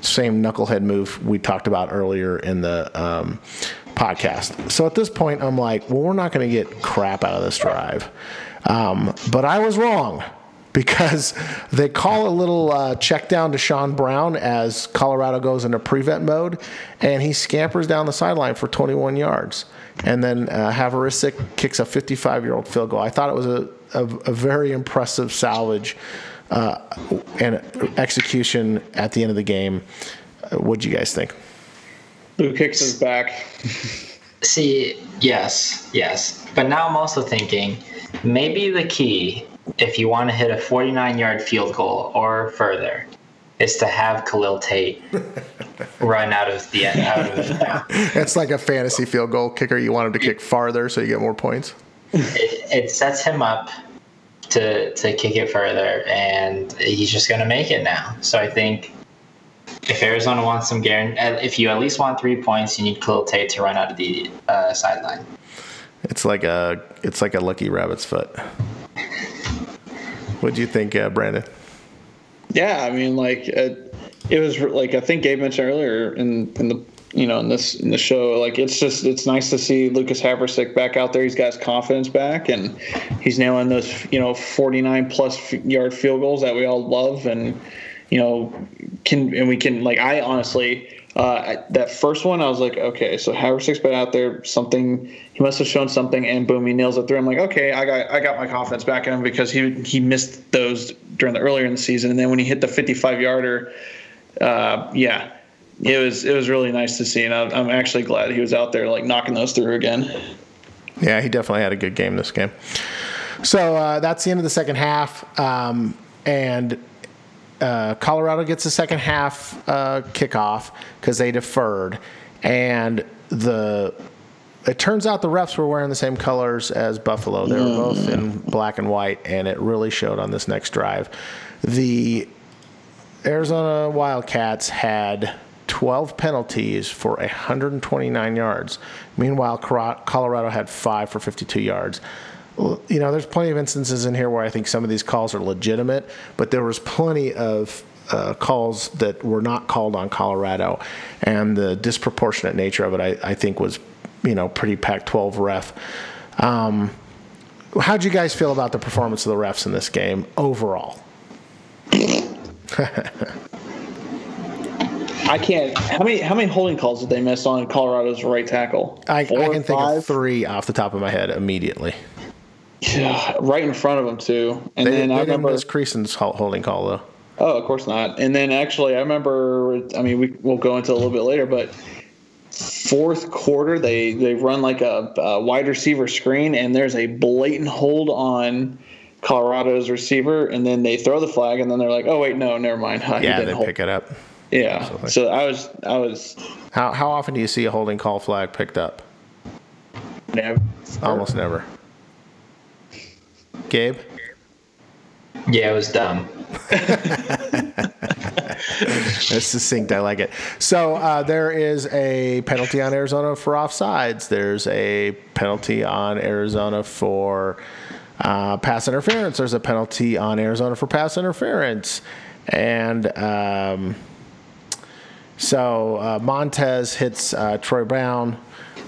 same knucklehead move we talked about earlier in the um, podcast. So at this point, I'm like, well, we're not going to get crap out of this drive. Um, but I was wrong because <laughs> they call a little uh, check down to Shun Brown as Colorado goes into prevent mode, and he scampers down the sideline for 21 yards. And then uh, Havrisik kicks a 55 year old field goal. I thought it was a, a, a very impressive salvage uh, and execution at the end of the game. Uh, what'd you guys think? Who kicks his back? See, yes, yes. But now I'm also thinking maybe the key, if you want to hit a 49 yard field goal or further, is to have Khalil Tate <laughs> run out of the out of <laughs> It's like a fantasy field goal kicker. You want him to kick farther so you get more points. it, it sets him up to to kick it further, and he's just going to make it now. So I think if Arizona wants some guarantee, if you at least want three points, you need Khalil Tate to run out of the uh, sideline. It's like a it's like a lucky rabbit's foot. What do you think, uh, Brandon? Yeah, I mean, like it, it was like I think Gabe mentioned earlier in in the you know in this in the show. Like it's just it's nice to see Lucas Havrisik back out there. He's got his confidence back, and he's nailing those you know 49 plus yard field goals that we all love, and you know can and we can like I honestly. Uh, that first one, I was like, okay, so Havrisik's been out there. Something he must have shown something, and boom, he nails it through. I'm like, okay, I got I got my confidence back in him because he he missed those during the earlier in the season, and then when he hit the 55 yarder, uh, yeah, it was it was really nice to see, and I'm, I'm actually glad he was out there like knocking those through again. Yeah, he definitely had a good game this game. So uh, that's the end of the second half, um, and uh, Colorado gets the second half uh, kickoff because they deferred, and the it turns out the refs were wearing the same colors as Buffalo. They were both in black and white, and it really showed on this next drive. The Arizona Wildcats had 12 penalties for 129 yards. Meanwhile, Colorado had five for 52 yards. You know, there's plenty of instances in here where I think some of these calls are legitimate, but there was plenty of uh, calls that were not called on Colorado, and the disproportionate nature of it, I, I think, was you know pretty Pac-12 ref. Um, how'd you guys feel about the performance of the refs in this game overall? <laughs> I can't. How many how many holding calls did they miss on Colorado's right tackle? I, I can think five? of three off the top of my head immediately. Yeah, right in front of them too. And They, then they I didn't remember. miss Creason's hol- holding call though. Oh, of course not. And then actually, I remember. I mean, we we'll go into a little bit later, but fourth quarter, they they run like a, a wide receiver screen, and there's a blatant hold on Colorado's receiver, and then they throw the flag, and then they're like, "Oh wait, no, never mind." <laughs> He Yeah, they hold. pick it up. Yeah. Absolutely. So I was I was How how often do you see a holding call flag picked up? never. Almost never. Gabe? Yeah, it was dumb. <laughs> That's succinct. I like it. So uh, there is a penalty on Arizona for offsides. There's a penalty on Arizona for uh, pass interference. There's a penalty on Arizona for pass interference. And um, so uh, Montez hits uh, Troy Brown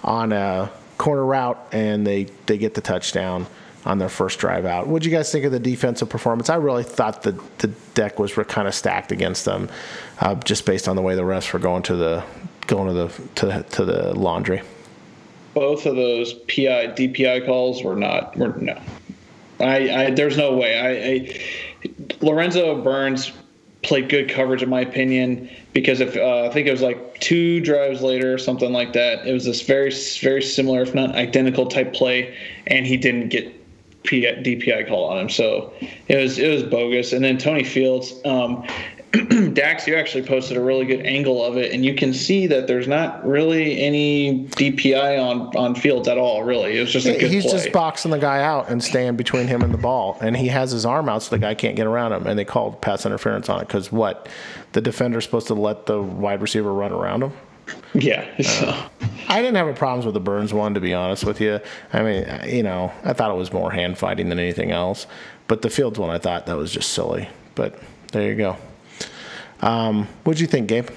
on a corner route, and they, they get the touchdown on their first drive out. What do you guys think of the defensive performance? I really thought the the deck was kind of stacked against them, uh, just based on the way the refs were going to the going to the to, to the laundry. Both of those PI DPI calls were not were no. I, I there's no way. I, I Lorenzo Burns played good coverage in my opinion because if uh, I think it was like two drives later or something like that. It was this very very similar if not identical type play, and he didn't get P- DPI call on him. So it was it was bogus. And then Tony Fields, um, <clears throat> Dax, you actually posted a really good angle of it, and you can see that there's not really any DPI on on Fields at all. Really, it was just a good He's play. just boxing the guy out and staying between him and the ball, and he has his arm out so the guy can't get around him. And they called pass interference on it because what? The defender's supposed to let the wide receiver run around him. <laughs> yeah. So. I didn't have a problems with the Burns one, to be honest with you. I mean, you know, I thought it was more hand fighting than anything else. But the Fields one, I thought that was just silly. But there you go. Um, what'd you think, Gabe?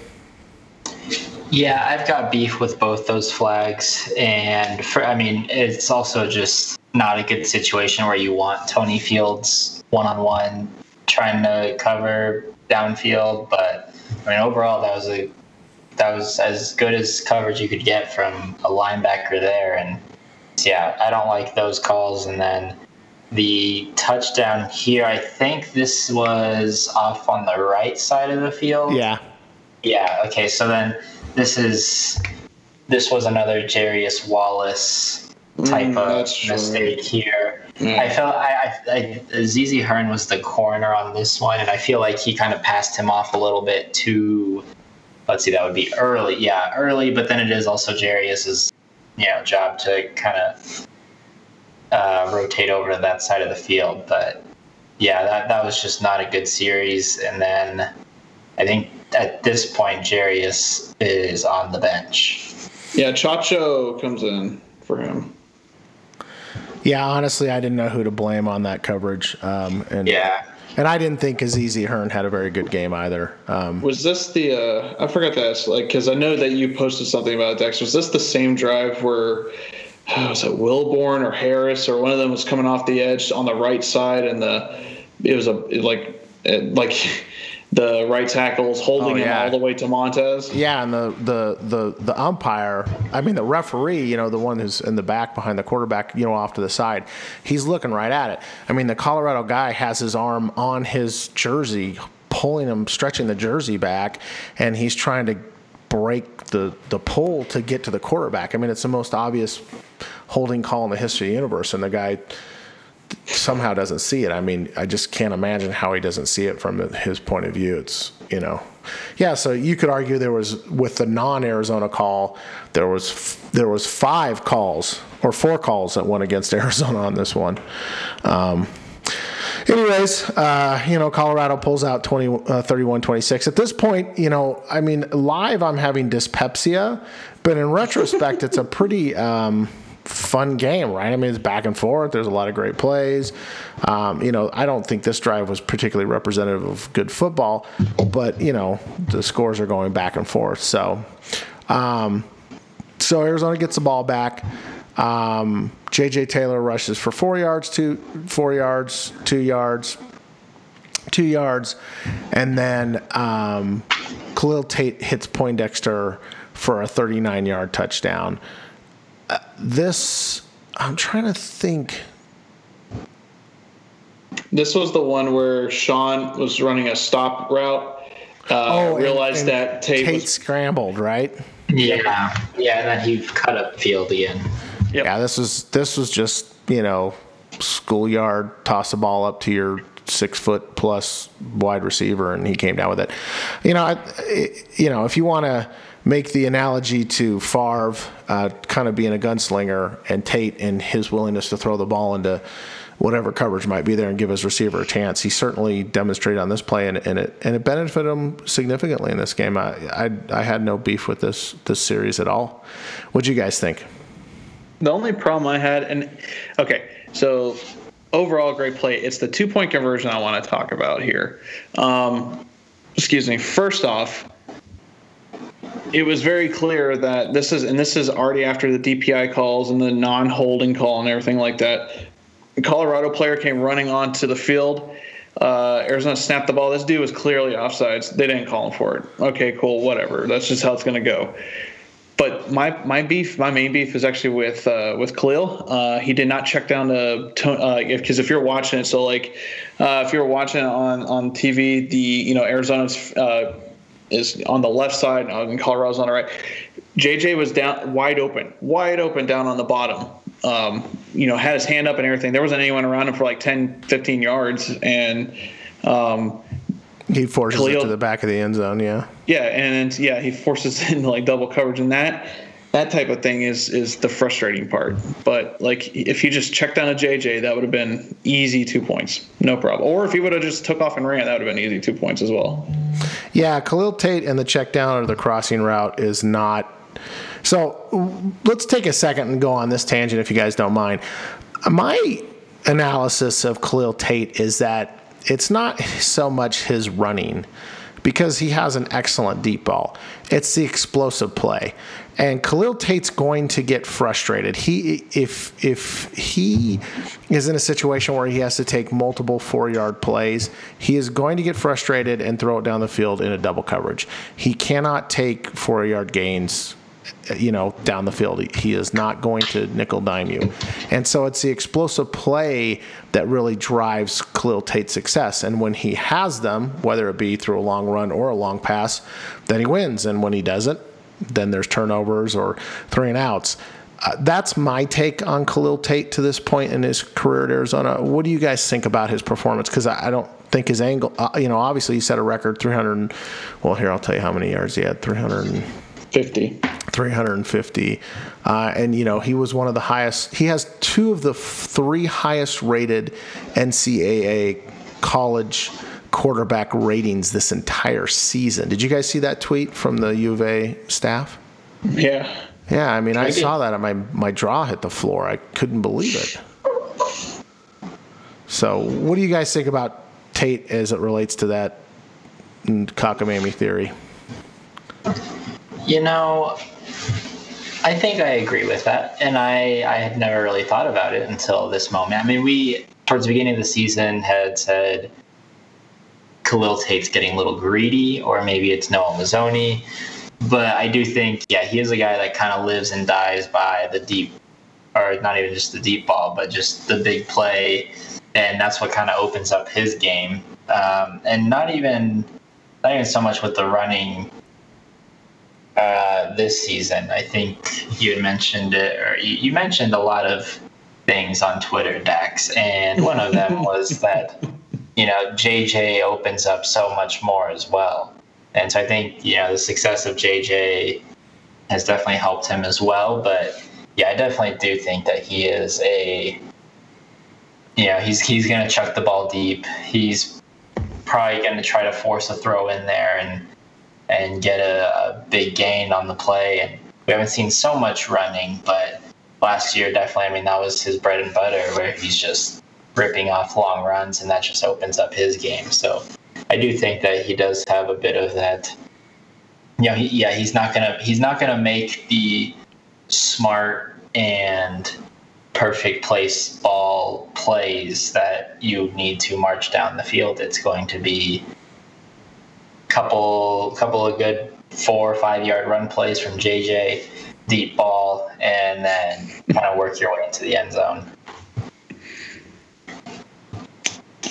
Yeah, I've got beef with both those flags, and for I mean, it's also just not a good situation where you want Tony Fields one on one trying to cover downfield. But I mean, overall, that was a that was as good as coverage you could get from a linebacker there, and yeah, I don't like those calls. And then the touchdown here, I think this was off on the right side of the field. Yeah. Yeah. Okay. So then this is this was another Jarrius Wallace type Mm, of that's true. mistake here. Yeah. I felt I, I, I ZZ Hearn was the corner on this one, and I feel like he kind of passed him off a little bit too. Let's see, that would be early. Yeah, early, but then it is also Jarrius's you know job to kind of uh, rotate over to that side of the field. But yeah, that that was just not a good series. And then I think at this point, Jarrius is on the bench. Yeah, Chacho comes in for him. Yeah, honestly, I didn't know who to blame on that coverage. Um, and Yeah. And I didn't think Azizi Hearn had a very good game either. Um, Was this the? Uh, I forgot to ask, like, because I know that you posted something about Dex. Was this the same drive where? oh, <sighs> was it Wilborn or Harris or one of them was coming off the edge on the right side, and the it was a like it, like <laughs> the right tackle was holding Oh, him all the way to Montez. Yeah, and the, the, the, the umpire, I mean, the referee, you know, the one who's in the back behind the quarterback, you know, off to the side, he's looking right at it. I mean, the Colorado guy has his arm on his jersey, pulling him, stretching the jersey back, and he's trying to break the, the pull to get to the quarterback. I mean, it's the most obvious holding call in the history of the universe, and the guy somehow doesn't see it. I mean, I just can't imagine how he doesn't see it from his point of view. It's, you know, yeah, so you could argue there was with the non-Arizona call, there was there was five calls or four calls that went against <laughs> Arizona on this one. Um, anyways, uh, you know, Colorado pulls out 20, uh, 31-26. At this point, you know, I mean, live I'm having dyspepsia, but in retrospect, it's a pretty um, fun game, right? I mean, it's back and forth. There's a lot of great plays. Um, you know, I don't think this drive was particularly representative of good football, but you know, the scores are going back and forth. So, um, so Arizona gets the ball back. Um, JJ Taylor rushes for four yards, two four yards, two yards, two yards, and then um, Khalil Tate hits Poindexter for a 39 yard touchdown. Uh, this, I'm trying to think. This was the one where Sean was running a stop route. Uh, Oh, realized and that Tate, Tate was scrambled, right? Yeah, yeah, and then he cut up field again. Yeah, this was this was just you know schoolyard toss a ball up to your six foot plus wide receiver, and he came down with it. You know, I, it- you know if you want to make the analogy to Favre, uh, kind of being a gunslinger, and Tate and his willingness to throw the ball into whatever coverage might be there and give his receiver a chance. He certainly demonstrated on this play, and, and it and it benefited him significantly in this game. I, I I had no beef with this this series at all. What do you guys think? The only problem I had, and okay, so overall great play. It's the two point conversion I want to talk about here. Um, excuse me. First off, it was very clear that this is, and this is already after the DPI calls and the non holding call and everything like that. The Colorado player came running onto the field. Uh, Arizona snapped the ball. This dude was clearly offsides. They didn't call him for it. Okay, cool, whatever. That's just how it's going to go. But my my beef, my main beef is actually with uh, with Khalil. Uh, he did not check down to uh because if, you're watching it, so like uh, if you're watching it on on TV, the you know Arizona's uh, is on the left side uh, and Colorado's on the right. JJ was down wide open, wide open down on the bottom. Um, you know, had his hand up and everything. There wasn't anyone around him for like 10, 15 yards, and um, He forces it to the back of the end zone. Yeah. yeah, and yeah, he forces <laughs> into like double coverage, and that that type of thing is is the frustrating part. But like, if you just checked down a JJ, that would have been easy two points, no problem. Or if he would have just took off and ran, that would have been easy two points as well. Yeah, Khalil Tate and the check down or the crossing route is not. So let's take a second and go on this tangent if you guys don't mind. My analysis of Khalil Tate is that it's not so much his running because he has an excellent deep ball. It's the explosive play. And Khalil Tate's going to get frustrated. He if if he is in a situation where he has to take multiple four yard plays, he is going to get frustrated and throw it down the field in a double coverage. He cannot take four yard gains you know, down the field. He, he is not going to nickel dime you. And so it's the explosive play that really drives Khalil Tate's success. And when he has them, whether it be through a long run or a long pass, then he wins. And when he doesn't, then there's turnovers or three and outs. Uh, that's my take on Khalil Tate to this point in his career at Arizona. What do you guys think about his performance? Because I, I don't think his angle, uh, you know, obviously he set a record 300. Well, here, I'll tell you how many yards he had 300. 50. 350. Uh, and, you know, he was one of the highest. He has two of the f- three highest rated NCAA college quarterback ratings this entire season. Did you guys see that tweet from the U of A staff? Yeah. Yeah, I mean, I, I saw that and my, my jaw hit the floor. I couldn't believe it. So, what do you guys think about Tate as it relates to that cockamamie theory? You know, I think I agree with that, and I I had never really thought about it until this moment. I mean, we towards the beginning of the season had said Khalil Tate's getting a little greedy, or maybe it's Noel Mazzone. But I do think, yeah, he is a guy that kind of lives and dies by the deep, or not even just the deep ball, but just the big play, and that's what kind of opens up his game. Um, and not even, not even so much with the running uh, this season. I think you had mentioned it, or you, you mentioned a lot of things on Twitter, Dax, and one of them <laughs> was that you know JJ opens up so much more as well, and so I think you know the success of JJ has definitely helped him as well. But yeah, I definitely do think that he is a you know he's he's going to chuck the ball deep. He's probably going to try to force a throw in there and and get a, a big gain on the play. And we haven't seen so much running, but last year definitely. I mean, that was his bread and butter, where he's just ripping off long runs, and that just opens up his game. So I do think that he does have a bit of that. You know, he, yeah, he's not gonna he's not gonna make the smart and perfect place ball plays that you need to march down the field. It's going to be couple couple of good four or five yard run plays from JJ, deep ball, and then kind of work your way into the end zone.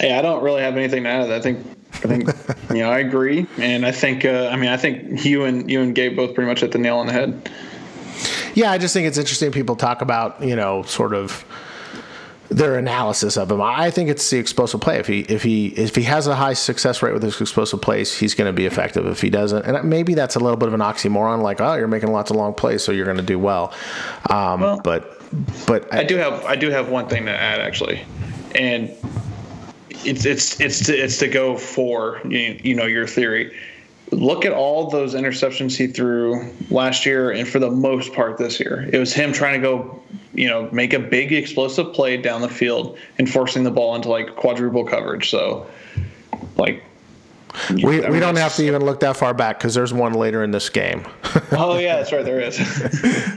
Hey, I don't really have anything to add. I think I think <laughs> you know I agree, and I think uh, I mean I think you and you and Gabe both pretty much hit the nail on the head. Yeah, I just think it's interesting people talk about, you know, sort of their analysis of him. I think it's the explosive play. If he if he if he has a high success rate with his explosive plays, he's going to be effective. If he doesn't, and maybe that's a little bit of an oxymoron, like oh, you're making lots of long plays, so you're going to do well. Um, Well, but but I do have I do have one thing to add actually, and it's it's it's to, it's to go for you, you know your theory. Look at all those interceptions he threw last year, and for the most part this year, it was him trying to go, you know, make a big explosive play down the field and forcing the ball into like quadruple coverage. So, like, we, we don't have to even look that far back because there's one later in this game. <laughs> oh yeah, that's right, there is.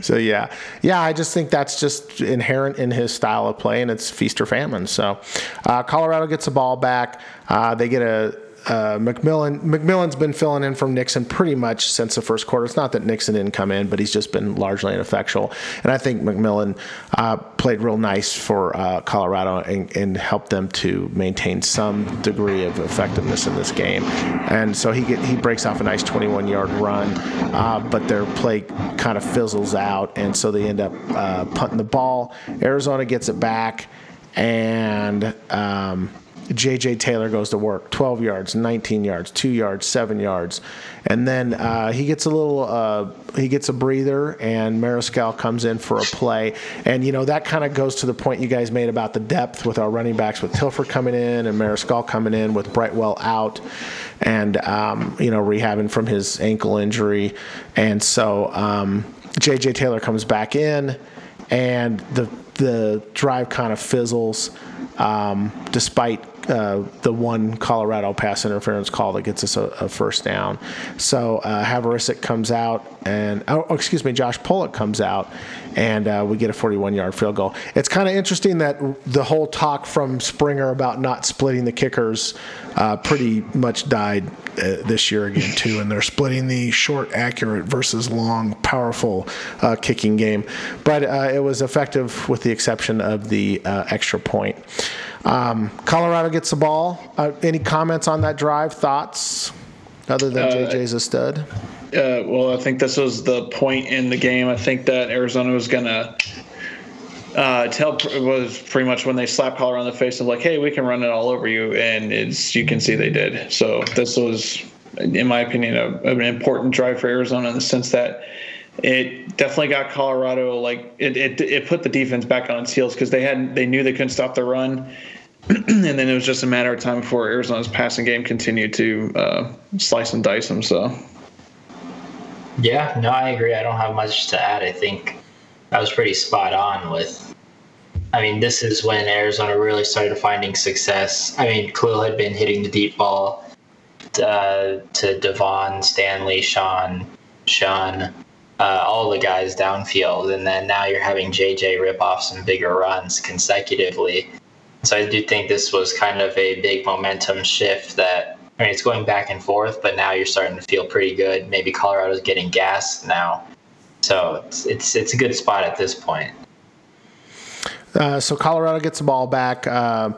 <laughs> so yeah, yeah, I just think that's just inherent in his style of play, and it's feast or famine. So uh, Colorado gets the ball back. Uh, they get a. Uh, McMillan McMillan's been filling in from Nixon pretty much since the first quarter. It's not that Nixon didn't come in, but he's just been largely ineffectual. And I think McMillan uh, played real nice for uh, Colorado and, and helped them to maintain some degree of effectiveness in this game. And so he get, he breaks off a nice 21 yard run, uh, but their play kind of fizzles out, and so they end up uh, punting the ball. Arizona gets it back, and um, J.J. Taylor goes to work 12 yards, 19 yards, 2 yards, 7 yards. And then uh, he gets a little, uh, he gets a breather, and Mariscal comes in for a play. And, you know, that kind of goes to the point you guys made about the depth with our running backs, with Tilford coming in and Mariscal coming in, with Brightwell out and, um, you know, rehabbing from his ankle injury. And so um, J.J. Taylor comes back in, and the, the drive kind of fizzles um, despite uh, the one Colorado pass interference call that gets us a, a first down. So uh, Havrisik comes out, and oh, oh, excuse me, Josh Pollack comes out, and uh, we get a 41-yard field goal. It's kind of interesting that the whole talk from Springer about not splitting the kickers uh, pretty much died uh, this year again too, and they're splitting the short, accurate versus long, powerful uh, kicking game. But it was effective with the exception of the extra point. Um, Colorado gets the ball. Uh, any comments on that drive? Thoughts? Other than Uh, JJ's a stud. Uh, well, I think this was the point in the game. I think that Arizona was gonna uh, tell was pretty much when they slapped Colorado in the face of like, "Hey, we can run it all over you," and it's you can see they did. So this was, in my opinion, a, an important drive for Arizona in the sense that it definitely got Colorado like it it, it put the defense back on its heels because they had they knew they couldn't stop the run. <clears throat> and then it was just a matter of time before Arizona's passing game continued to uh, slice and dice them. So Yeah, no, I agree. I don't have much to add. I think I was pretty spot on with. I mean, this is when Arizona really started finding success. I mean, Khalil had been hitting the deep ball uh, to Devaughn, Stanley, Sean, Sean, uh, all the guys downfield, and then now you're having JJ rip off some bigger runs consecutively. So I do think this was kind of a big momentum shift that I mean it's going back and forth, but now you're starting to feel pretty good. Maybe Colorado's getting gas now. So it's it's, it's a good spot at this point. Uh, so Colorado gets the ball back. Uh,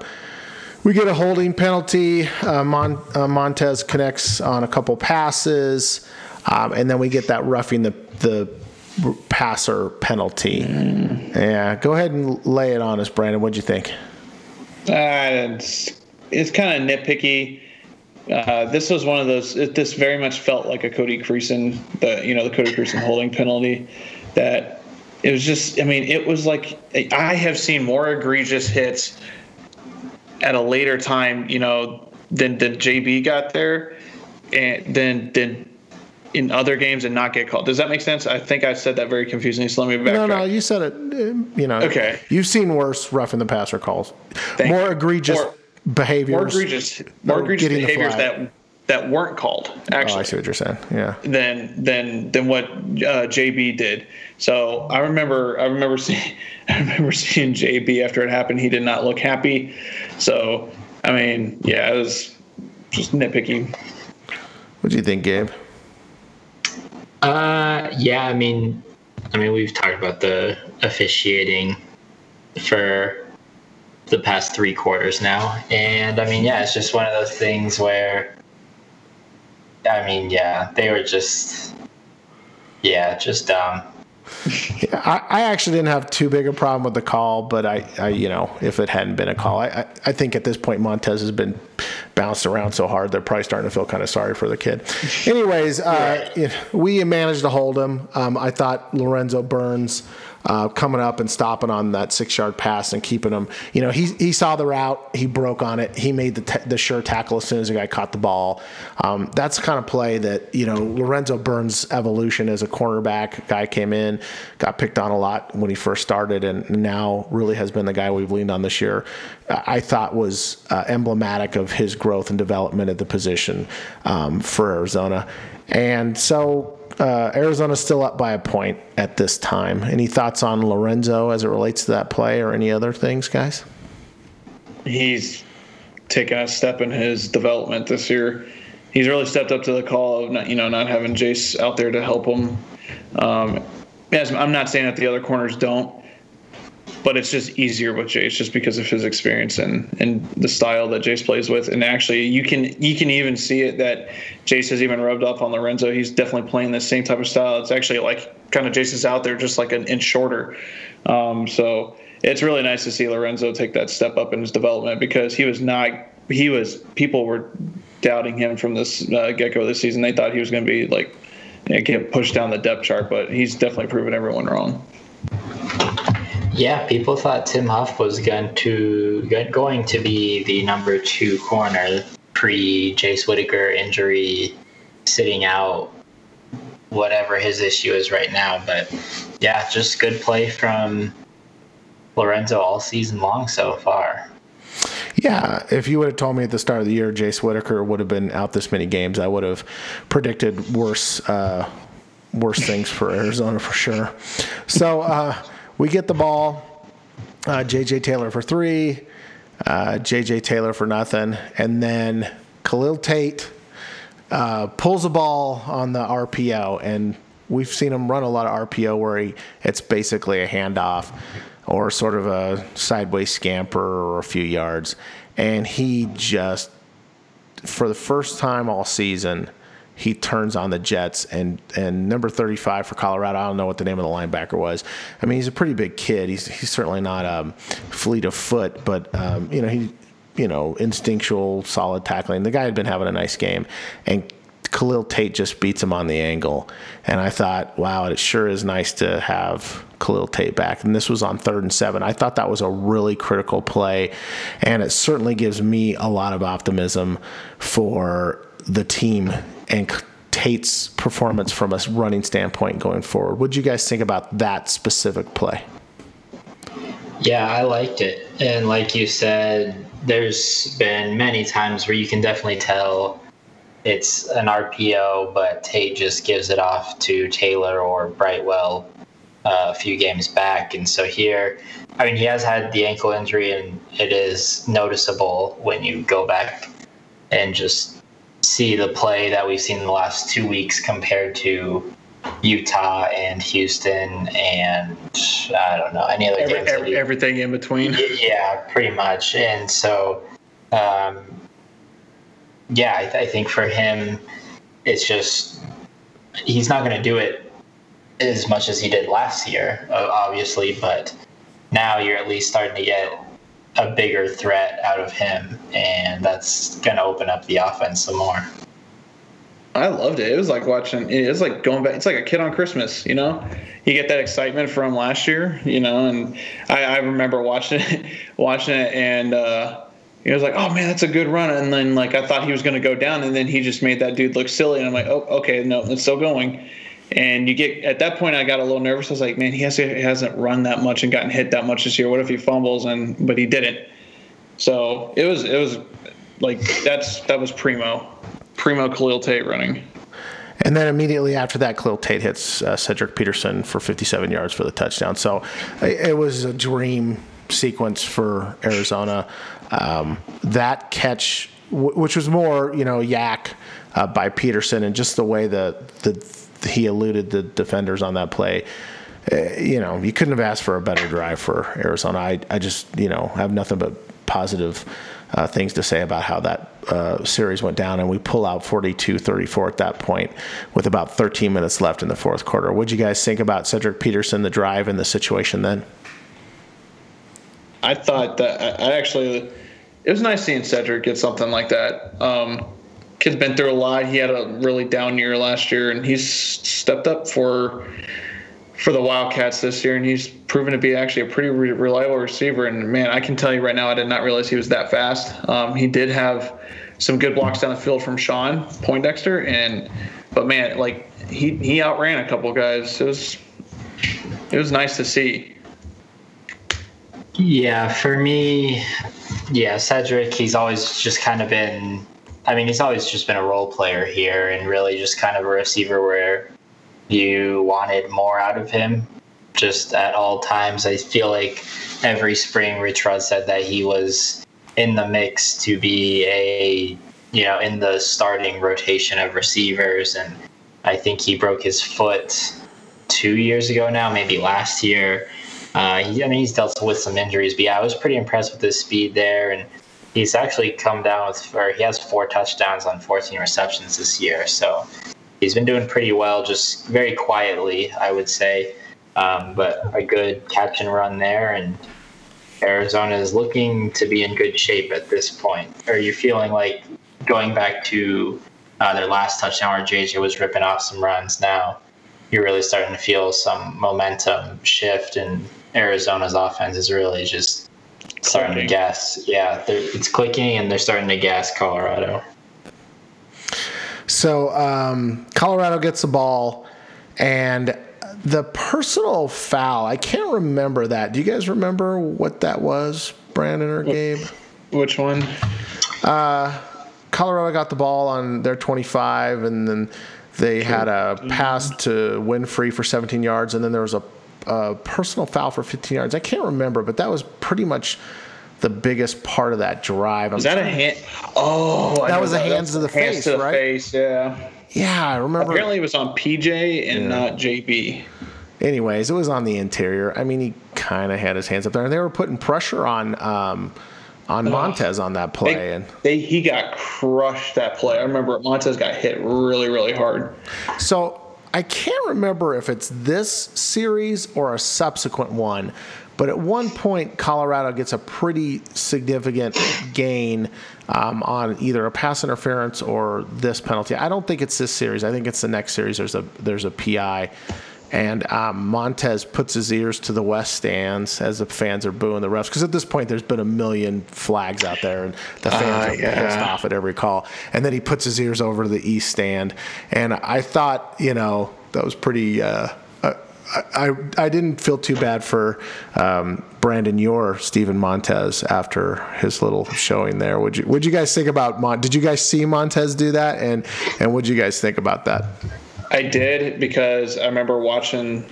we get a holding penalty. Uh, Mon- uh, Montez connects on a couple passes, um, and then we get that roughing the the passer penalty. Yeah, go ahead and lay it on us, Brandon. What'd you think? Uh, it's it's kind of nitpicky. Uh, this was one of those. It, this very much felt like a Cody Creason, the you know the Cody Creason holding penalty. That it was just. I mean, it was like I have seen more egregious hits at a later time, you know, than than JB got there, and then than in other games and not get called. Does that make sense? I think I said that very confusingly. So let me backtrack. No, no, you said it. uh, You know, Okay. You've seen worse roughing the passer calls, Thank more you. egregious More- behaviors, more egregious, more egregious behaviors that that weren't called. Oh, Actually, I see what you're saying. Yeah. than than than what uh, JB did. So I remember I remember <laughs> seeing I remember seeing JB after it happened. He did not look happy. So I mean, yeah, it was just nitpicky. What do you think, Gabe? Uh, yeah, I mean, I mean, we've talked about the officiating for the past three quarters now. And I mean, yeah, it's just one of those things where, I mean, yeah, they were just, yeah, just dumb. Yeah, <laughs> I, I actually didn't have too big a problem with the call, but I, I you know, if it hadn't been a call, I, I, I think at this point Montez has been bounced around so hard they're probably starting to feel kind of sorry for the kid. Anyways, uh, know, we managed to hold him. Um, I thought Lorenzo Burns uh, coming up and stopping on that six yard pass and keeping him. You know, he, he saw the route, he broke on it, he made the, t- the sure tackle as soon as the guy caught the ball. Um, that's the kind of play that, you know, Lorenzo Burns' evolution as a cornerback guy came in, got picked on a lot when he first started, and now really has been the guy we've leaned on this year. I thought was uh, emblematic of his growth and development at the position um, for Arizona. And so uh, Arizona's still up by a point at this time. Any thoughts on Lorenzo as it relates to that play or any other things, guys? He's taken a step in his development this year. He's really stepped up to the call of not, you know not having Jace out there to help him. Um, yes, I'm not saying that the other corners don't, but it's just easier with Jace just because of his experience and and the style that Jace plays with. And actually, you can you can even see it that Jace has even rubbed off on Lorenzo. He's definitely playing the same type of style. It's actually like kind of Jace is out there just like an inch shorter. Um, so it's really nice to see Lorenzo take that step up in his development because he was not he was people were doubting him from this uh, get go this season. They thought he was going to be like get pushed down the depth chart, but he's definitely proven everyone wrong. Yeah, people thought Tim Huff was going to going to be the number two corner pre Jace Whittaker injury, sitting out, whatever his issue is right now. But yeah, just good play from Lorenzo all season long so far. Yeah, if you would have told me at the start of the year Jace Whittaker would have been out this many games, I would have predicted worse uh, worse things for Arizona for sure. So uh, we get the ball. Uh, JJ Taylor for three. Uh, JJ Taylor for nothing, and then Khalil Tate uh, pulls a ball on the RPO, and we've seen him run a lot of RPO where he, it's basically a handoff or sort of a sideways scamper or a few yards, and he just for the first time all season he turns on the Jets and and number 35 for Colorado. I don't know what the name of the linebacker was. I mean, he's a pretty big kid. He's he's certainly not um, fleet of foot, but um, you know he you know instinctual, solid tackling. The guy had been having a nice game, and Khalil Tate just beats him on the angle. And I thought, wow, it sure is nice to have Khalil Tate back. And this was on third and seven. I thought that was a really critical play. And it certainly gives me a lot of optimism for the team and Tate's performance from a running standpoint going forward. What do you guys think about that specific play? Yeah, I liked it. And like you said, there's been many times where you can definitely tell it's an RPO, but Tate just gives it off to Taylor or Brightwell uh, a few games back. And so here, I mean, he has had the ankle injury, and it is noticeable when you go back and just see the play that we've seen in the last two weeks compared to Utah and Houston and I don't know any other Every, games. every, he- everything in between. <laughs> yeah, pretty much. And so, um, yeah, I, th- I think for him, it's just he's not going to do it as much as he did last year, obviously. But now you're at least starting to get a bigger threat out of him, and that's going to open up the offense some more. I loved it. It was like watching. It was like going back. It's like a kid on Christmas. You know, you get that excitement from last year. You know, and I, I remember watching it, <laughs> watching it, and uh, it was like, oh man, that's a good run. And then like I thought he was going to go down, and then he just made that dude look silly. And I'm like, oh, okay, no, it's still going. And you get at that point, I got a little nervous. I was like, man, he, has, he hasn't run that much and gotten hit that much this year. What if he fumbles? And but he didn't. So it was it was like that's that was primo, primo Khalil Tate running. And then immediately after that, Khalil Tate hits uh, Cedric Peterson for 57 yards for the touchdown. So it, was a dream sequence for Arizona. Um, that catch, w- which was more, you know, yak uh, by Peterson, and just the way that the, he eluded the defenders on that play. Uh, you know, you couldn't have asked for a better drive for Arizona. I, I just, you know, have nothing but positive uh, things to say about how that uh, series went down, and we pull out 42-34 at that point with about 13 minutes left in the fourth quarter. What'd you guys think about Cedric Peterson, the drive, and the situation then? I thought that I actually it was nice seeing Cedric get something like that. Um, kid's been through a lot. He had a really down year last year, and he's stepped up for for the Wildcats this year, and he's proven to be actually a pretty re- reliable receiver. And man, I can tell you right now, I did not realize he was that fast. Um, he did have some good blocks down the field from Shawn Poindexter, and but man, like he he outran a couple guys. It was it was nice to see. Yeah, for me, yeah, Cedric, he's always just kind of been, I mean, he's always just been a role player here and really just kind of a receiver where you wanted more out of him just at all times. I feel like every spring Rich Rod said that he was in the mix to be a, you know, in the starting rotation of receivers. And I think he broke his foot two years ago now, maybe last year. Uh, he, I mean, he's dealt with some injuries, but yeah, I was pretty impressed with his speed there, and he's actually come down with, or he has four touchdowns on 14 receptions this year, so he's been doing pretty well, just very quietly, I would say, um, but a good catch and run there, and Arizona is looking to be in good shape at this point. Are you feeling like going back to uh, their last touchdown where JJ was ripping off some runs now? You're really starting to feel some momentum shift, and Arizona's offense is really just starting to gas. Yeah, they're- it's clicking, and they're starting to gas Colorado. So um, Colorado gets the ball, and the personal foul. I can't remember that. Do you guys remember what that was, Brandon or Gabe? Which one? Uh, Colorado got the ball on their 25, and then they had a pass to Winfree for 17 yards, and then there was a, a personal foul for 15 yards. I can't remember, but that was pretty much the biggest part of that drive. Was that a hand? Oh, That was a hands to the hands face, to the right? face, yeah. Yeah, I remember. Apparently, it was on PJ and Yeah. not JB. Anyways, it was on the interior. I mean, he kind of had his hands up there, and they were putting pressure on um, on Montez on that play. They, and they he got crushed that play. I remember Montez got hit really, really hard. So I can't remember if it's this series or a subsequent one, but at one point, Colorado gets a pretty significant gain um, on either a pass interference or this penalty. I don't think it's this series. I think it's the next series. There's a there's a PI. And um, Montez puts his ears to the west stands as the fans are booing the refs. Because at this point, there's been a million flags out there, and the fans Ah, are yeah. pissed off at every call. And then he puts his ears over to the east stand. And I thought, you know, that was pretty. Uh, I, I, I didn't feel too bad for um, Brandon Yor, Steven Montez, after his little showing there. Would you Would you guys think about Mon? Did you guys see Montez do that? And and what did you guys think about that? I did because I remember watching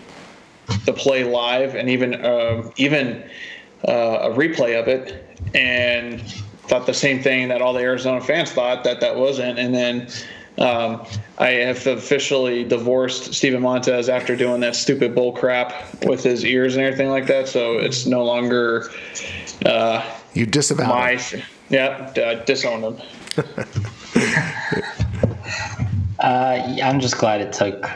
the play live and even um, even uh, a replay of it, and thought the same thing that all the Arizona fans thought that that wasn't. And then um, I have officially divorced Steven Montez after doing that stupid bull crap with his ears and everything like that. So it's no longer uh, You disavow. my it. yeah uh, disowned him. <laughs> Uh, I'm just glad it took.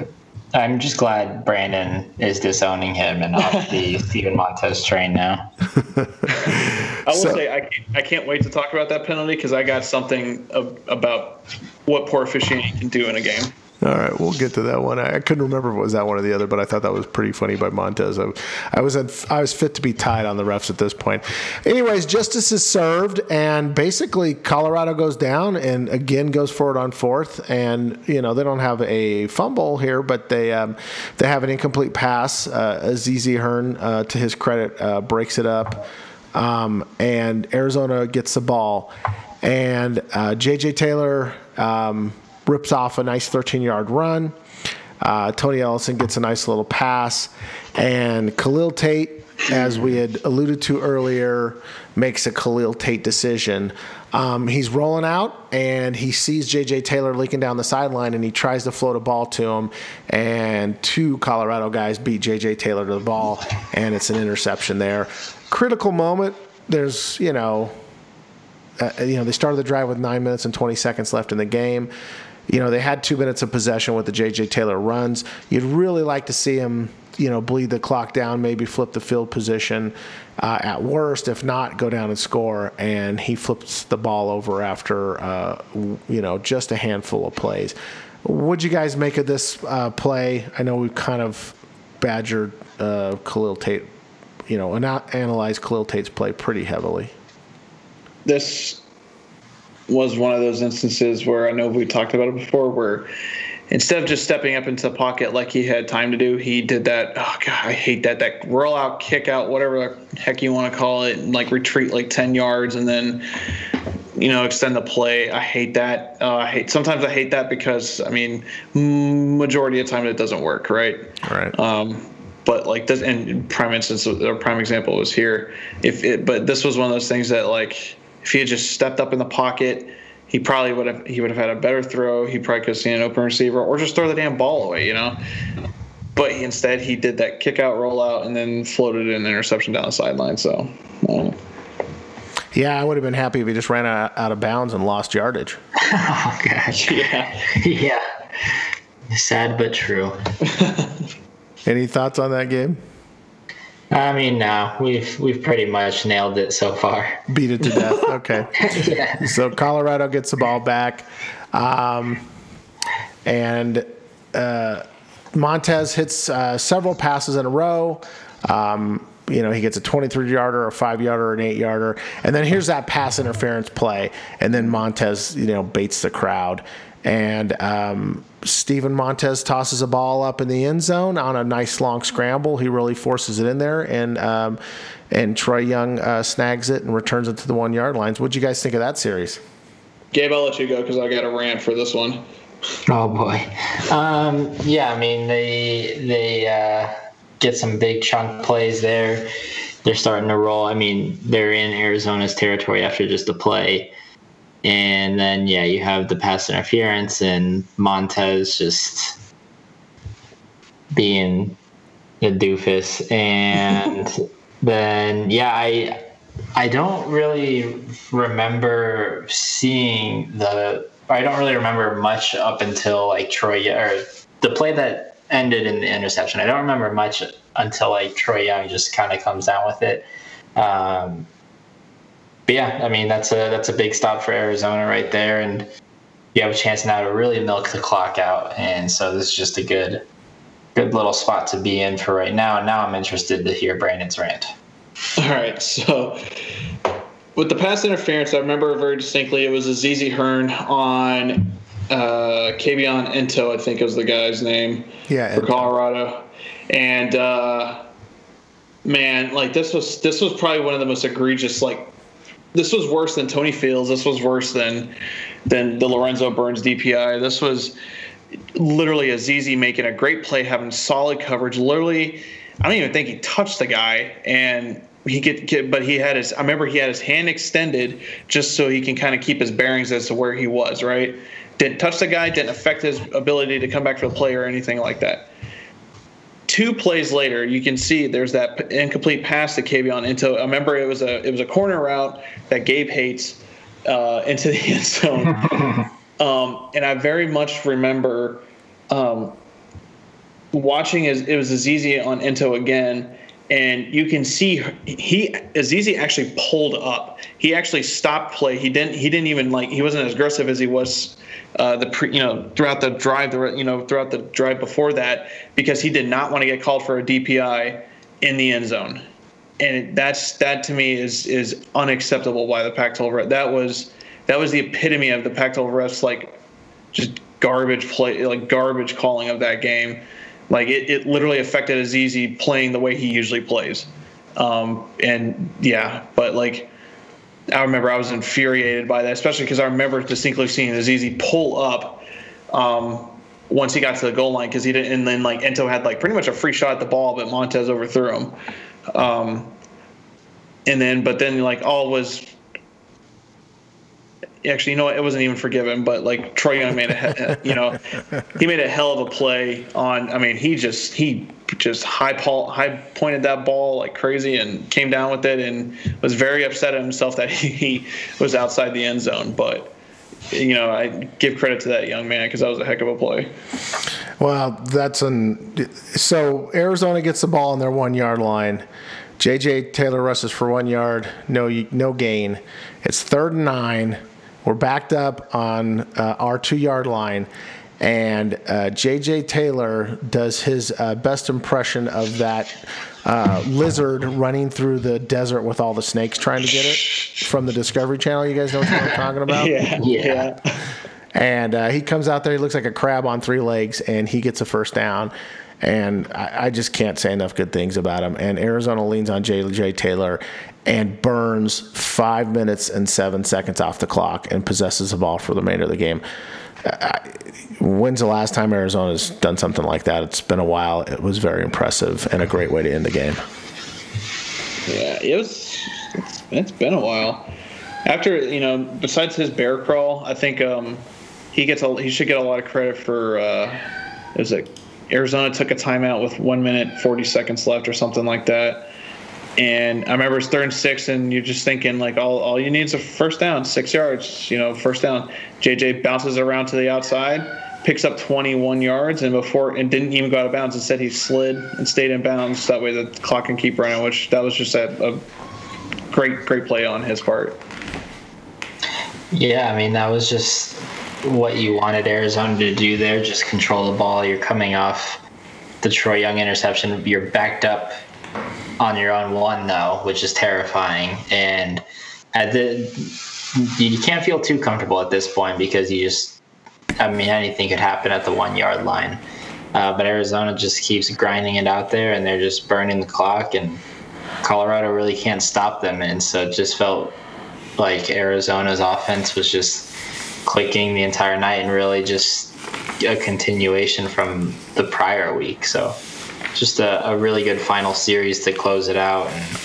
I'm just glad Brandon is disowning him and off <laughs> the Steven Montez train now. I will So- say I can't, I can't wait to talk about that penalty because I got something of, about what poor officiating can do in a game. All right, we'll get to that one. I, couldn't remember if it was that one or the other, but I thought that was pretty funny by Montez. I, I was at, I was fit to be tied on the refs at this point. Anyways, justice is served, and basically Colorado goes down and again goes forward on fourth. And you know they don't have a fumble here, but they um, they have an incomplete pass. Uh, Azizi Hearn, uh, to his credit, uh, breaks it up, um, and Arizona gets the ball, and uh, J.J. Taylor. Um, rips off a nice 13 yard run. Uh, Tony Ellison gets a nice little pass. And Khalil Tate, as we had alluded to earlier, makes a Khalil Tate decision. Um, he's rolling out and he sees JJ Taylor leaking down the sideline and he tries to float a ball to him. And two Colorado guys beat JJ Taylor to the ball and it's an interception there. Critical moment. There's, you know, uh, you know, they started the drive with nine minutes and 20 seconds left in the game. You know, they had two minutes of possession with the J.J. Taylor runs. You'd really like to see him, you know, bleed the clock down, maybe flip the field position uh, at worst. If not, go down and score. And he flips the ball over after, uh, you know, just a handful of plays. What'd you guys make of this uh, play? I know we kind of badgered uh, Khalil Tate, you know, analyzed Khalil Tate's play pretty heavily. this was one of those instances where I know we talked about it before, where instead of just stepping up into the pocket like he had time to do, he did that. Oh god, I hate that. That roll out, kick out, whatever the heck you want to call it, and like retreat like ten yards and then you know extend the play. I hate that. Uh, I hate. Sometimes I hate that because I mean, majority of the time it doesn't work, right? Right. Um, but like this, and prime instance or prime example was here. If it, but this was one of those things that like if he had just stepped up in the pocket, he probably would have he would have had a better throw. He probably could have seen an open receiver or just throw the damn ball away, you know. But he, instead, he did that kick out rollout and then floated an interception down the sideline. So, um, Yeah, I would have been happy if he just ran out, out of bounds and lost yardage. <laughs> Oh gosh. <laughs> yeah. yeah. Sad but true. <laughs> Any thoughts on that game? I mean, no, we've we've pretty much nailed it so far. Beat it to death. <laughs> Okay. yeah. So Colorado gets the ball back, um, and uh, Montez hits uh, several passes in a row. Um, you know, he gets a 23 yarder, a five yarder, an eight yarder. And then here's that pass interference play. And then Montez, you know, baits the crowd. And um, Steven Montez tosses a ball up in the end zone on a nice long scramble. He really forces it in there. And, um, and Troy Young uh, snags it and returns it to the one yard lines. What'd you guys think of that series? Gabe, I'll let you go because I got a rant for this one. Oh boy. Um, yeah, I mean they they uh, get some big chunk plays there. They're starting to roll. I mean, they're in Arizona's territory after just a play. And then yeah, you have the pass interference and Montez just being a doofus. And <laughs> then yeah, I I don't really remember seeing the. I don't really remember much up until like Troy or the play that ended in the interception. I don't remember much until like Troy Young just kind of comes down with it. Um, but yeah, I mean that's a that's a big stop for Arizona right there, and you have a chance now to really milk the clock out. And so this is just a good good little spot to be in for right now. And now I'm interested to hear Brandon's rant. <laughs> All right, so with the pass interference, I remember very distinctly. It was Azizi Hearn on uh, Kabion Ento, I think was the guy's name Yeah, for Colorado, and uh, man, like this was this was probably one of the most egregious. Like this was worse than Tony Fields. This was worse than than the Lorenzo Burns DPI. This was literally Azizi making a great play, having solid coverage. Literally, I don't even think he touched the guy, and he get, get but he had his. I remember he had his hand extended just so he can kind of keep his bearings as to where he was. Right, didn't touch the guy, didn't affect his ability to come back for the play or anything like that. Two plays later, you can see there's that incomplete pass to Kabion Ento. I remember it was a it was a corner route that Gabe hates uh, into the <laughs> end zone. <laughs> Um, and I very much remember um, watching as it was Azizi on Ento again, and you can see he Azizi actually pulled up. He actually stopped play. He didn't. He didn't even like. He wasn't as aggressive as he was uh, the pre, you know throughout the drive. The you know throughout the drive before that because he did not want to get called for a DPI in the end zone, and that's that to me is is unacceptable by the Pac-12. ref. That was that was the epitome of the Pac-12 refs like just garbage play, like garbage calling of that game. Like it, it literally affected Azizi playing the way he usually plays. Um, and yeah, but like I remember I was infuriated by that, especially because I remember distinctly seeing Azizi pull up um, once he got to the goal line because he didn't, and then like Ento had like pretty much a free shot at the ball, but Montez overthrew him. Um, and then, but then like all was actually, you know what? It wasn't even forgiven, but like Troy Young made a, <laughs> you know, he made a hell of a play on. I mean, he just he just high ball, high pointed that ball like crazy and came down with it and was very upset at himself that <laughs> he was outside the end zone. But you know, I give credit to that young man because that was a heck of a play. Well, that's an so Arizona gets the ball on their one yard line. JJ Taylor rushes for one yard, no no gain. It's third and nine. We're backed up on uh, our two yard line, and uh, JJ Taylor does his uh, best impression of that uh, lizard running through the desert with all the snakes trying to get it from the Discovery Channel. You guys know what I'm talking about? <laughs> Yeah, yeah. And uh, he comes out there, he looks like a crab on three legs, and he gets a first down. And I, I just can't say enough good things about him. And Arizona leans on J.J. Taylor and burns five minutes and seven seconds off the clock and possesses the ball for the remainder of the game. When's the last time Arizona's done something like that? It's been a while. It was very impressive and a great way to end the game. Yeah, it was. It's, it's been a while. After you know, besides his bear crawl, I think um, he gets a, he should get a lot of credit for. Uh, is it Arizona took a timeout with one minute forty seconds left or something like that, and I remember it's third and six, and you're just thinking like all all you need is a first down, six yards, you know, first down. JJ bounces around to the outside, picks up 21 yards, and before and didn't even go out of bounds. Instead, he slid and stayed in bounds. That way, the clock can keep running. Which that was just a, a great great play on his part. Yeah, I mean that was just what you wanted Arizona to do there. Just control the ball. You're coming off the Troy Young interception. You're backed up on your own one though, which is terrifying. And at the you can't feel too comfortable at this point because you just I mean anything could happen at the one yard line. Uh, but Arizona just keeps grinding it out there, and they're just burning the clock, and Colorado really can't stop them. And so it just felt like Arizona's offense was just clicking the entire night and really just a continuation from the prior week. So just a, a really good final series to close it out. And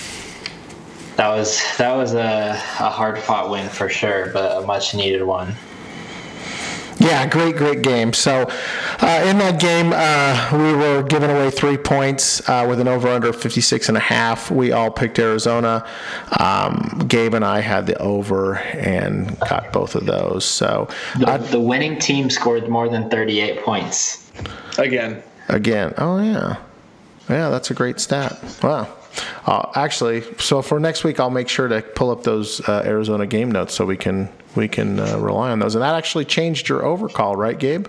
that was that was a, a hard fought win for sure, but a much needed one. Yeah, great, great game. So, uh, in that game, uh, we were giving away three points uh, with an over under 56 and a half. We all picked Arizona. Um, Gabe and I had the over and got both of those. So, The, the winning team scored more than 38 points. Again. Again. Oh, yeah. Yeah, that's a great stat. Wow. Uh, actually, so for next week, I'll make sure to pull up those uh, Arizona game notes so we can we can uh, rely on those. And that actually changed your overcall, right, Gabe?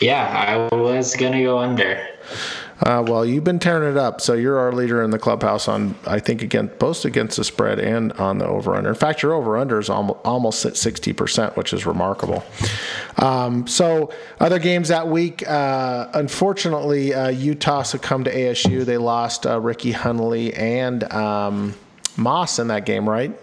Yeah, I was gonna go under. Uh, well, you've been tearing it up, so you're our leader in the clubhouse on I think against both against the spread and on the over under. In fact, your over under is almost almost at sixty percent, which is remarkable. Um, so other games that week, uh, unfortunately, uh, Utah succumbed to ASU. They lost uh, Ricky Hunley and um, Moss in that game, right?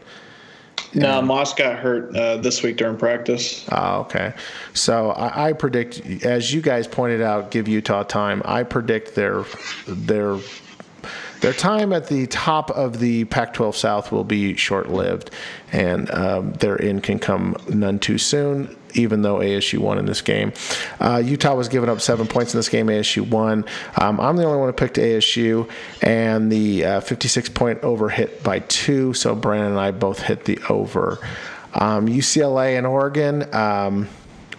No, Moss got hurt uh, this week during practice. Oh, okay. So I, I predict, as you guys pointed out, give Utah time. I predict their their their time at the top of the Pac-12 South will be short-lived, and um, their end can come none too soon. Even though ASU won in this game, uh, Utah was giving up seven points in this game. ASU won. Um, I'm the only one who picked ASU, and the uh, 56 point over hit by two. So Brandon and I both hit the over. Um, UCLA and Oregon. Um,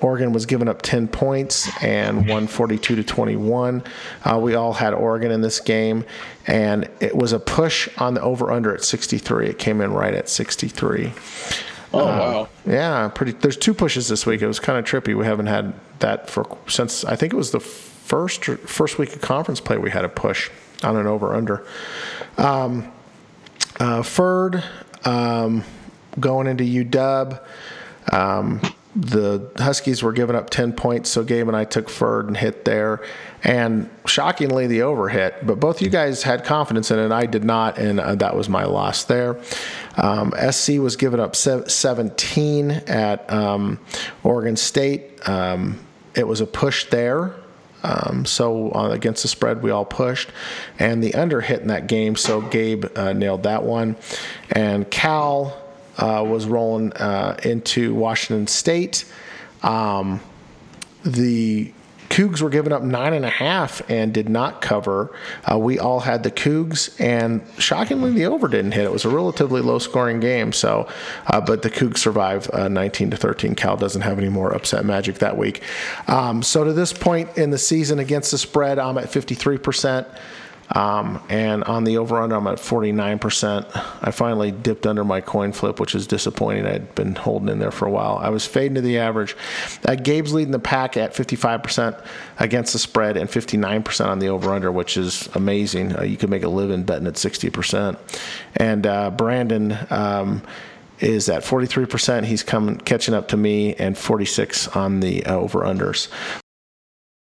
Oregon was giving up 10 points and 142 to 21. Uh, we all had Oregon in this game, and it was a push on the over under at 63. It came in right at 63. Oh Uh, wow! Yeah, pretty. There's two pushes this week. It was kind of trippy. We haven't had that for since I think it was the first first week of conference play. We had a push on an over under. Um, uh, Ferd um, going into UW. Um, the Huskies were giving up 10 points, so Gabe and I took Ferd and hit there. And shockingly, the over hit. But both you guys had confidence in it. And I did not, and uh, that was my loss there. Um, SC was given up sev- 17 at um, Oregon State. Um, it was a push there. Um, so uh, against the spread, we all pushed, and the under hit in that game. So Gabe uh, nailed that one, and Cal uh, was rolling uh, into Washington State. Um, the Cougs were giving up nine and a half and did not cover. Uh, we all had the Cougs, and shockingly, the over didn't hit. It was a relatively low scoring game. So, uh, but the Cougs survived uh, 19 to 13. Cal doesn't have any more upset magic that week. Um, so to this point in the season against the spread, I'm at 53 percent. Um, and on the over under, I'm at 49%. I finally dipped under my coin flip, which is disappointing. I'd been holding in there for a while. I was fading to the average. Uh, Gabe's leading the pack at 55% against the spread and 59% on the over under, which is amazing. Uh, you could make a living betting at 60%. And uh, Brandon, um, is at 43%. He's coming catching up to me and 46 on the uh, over unders.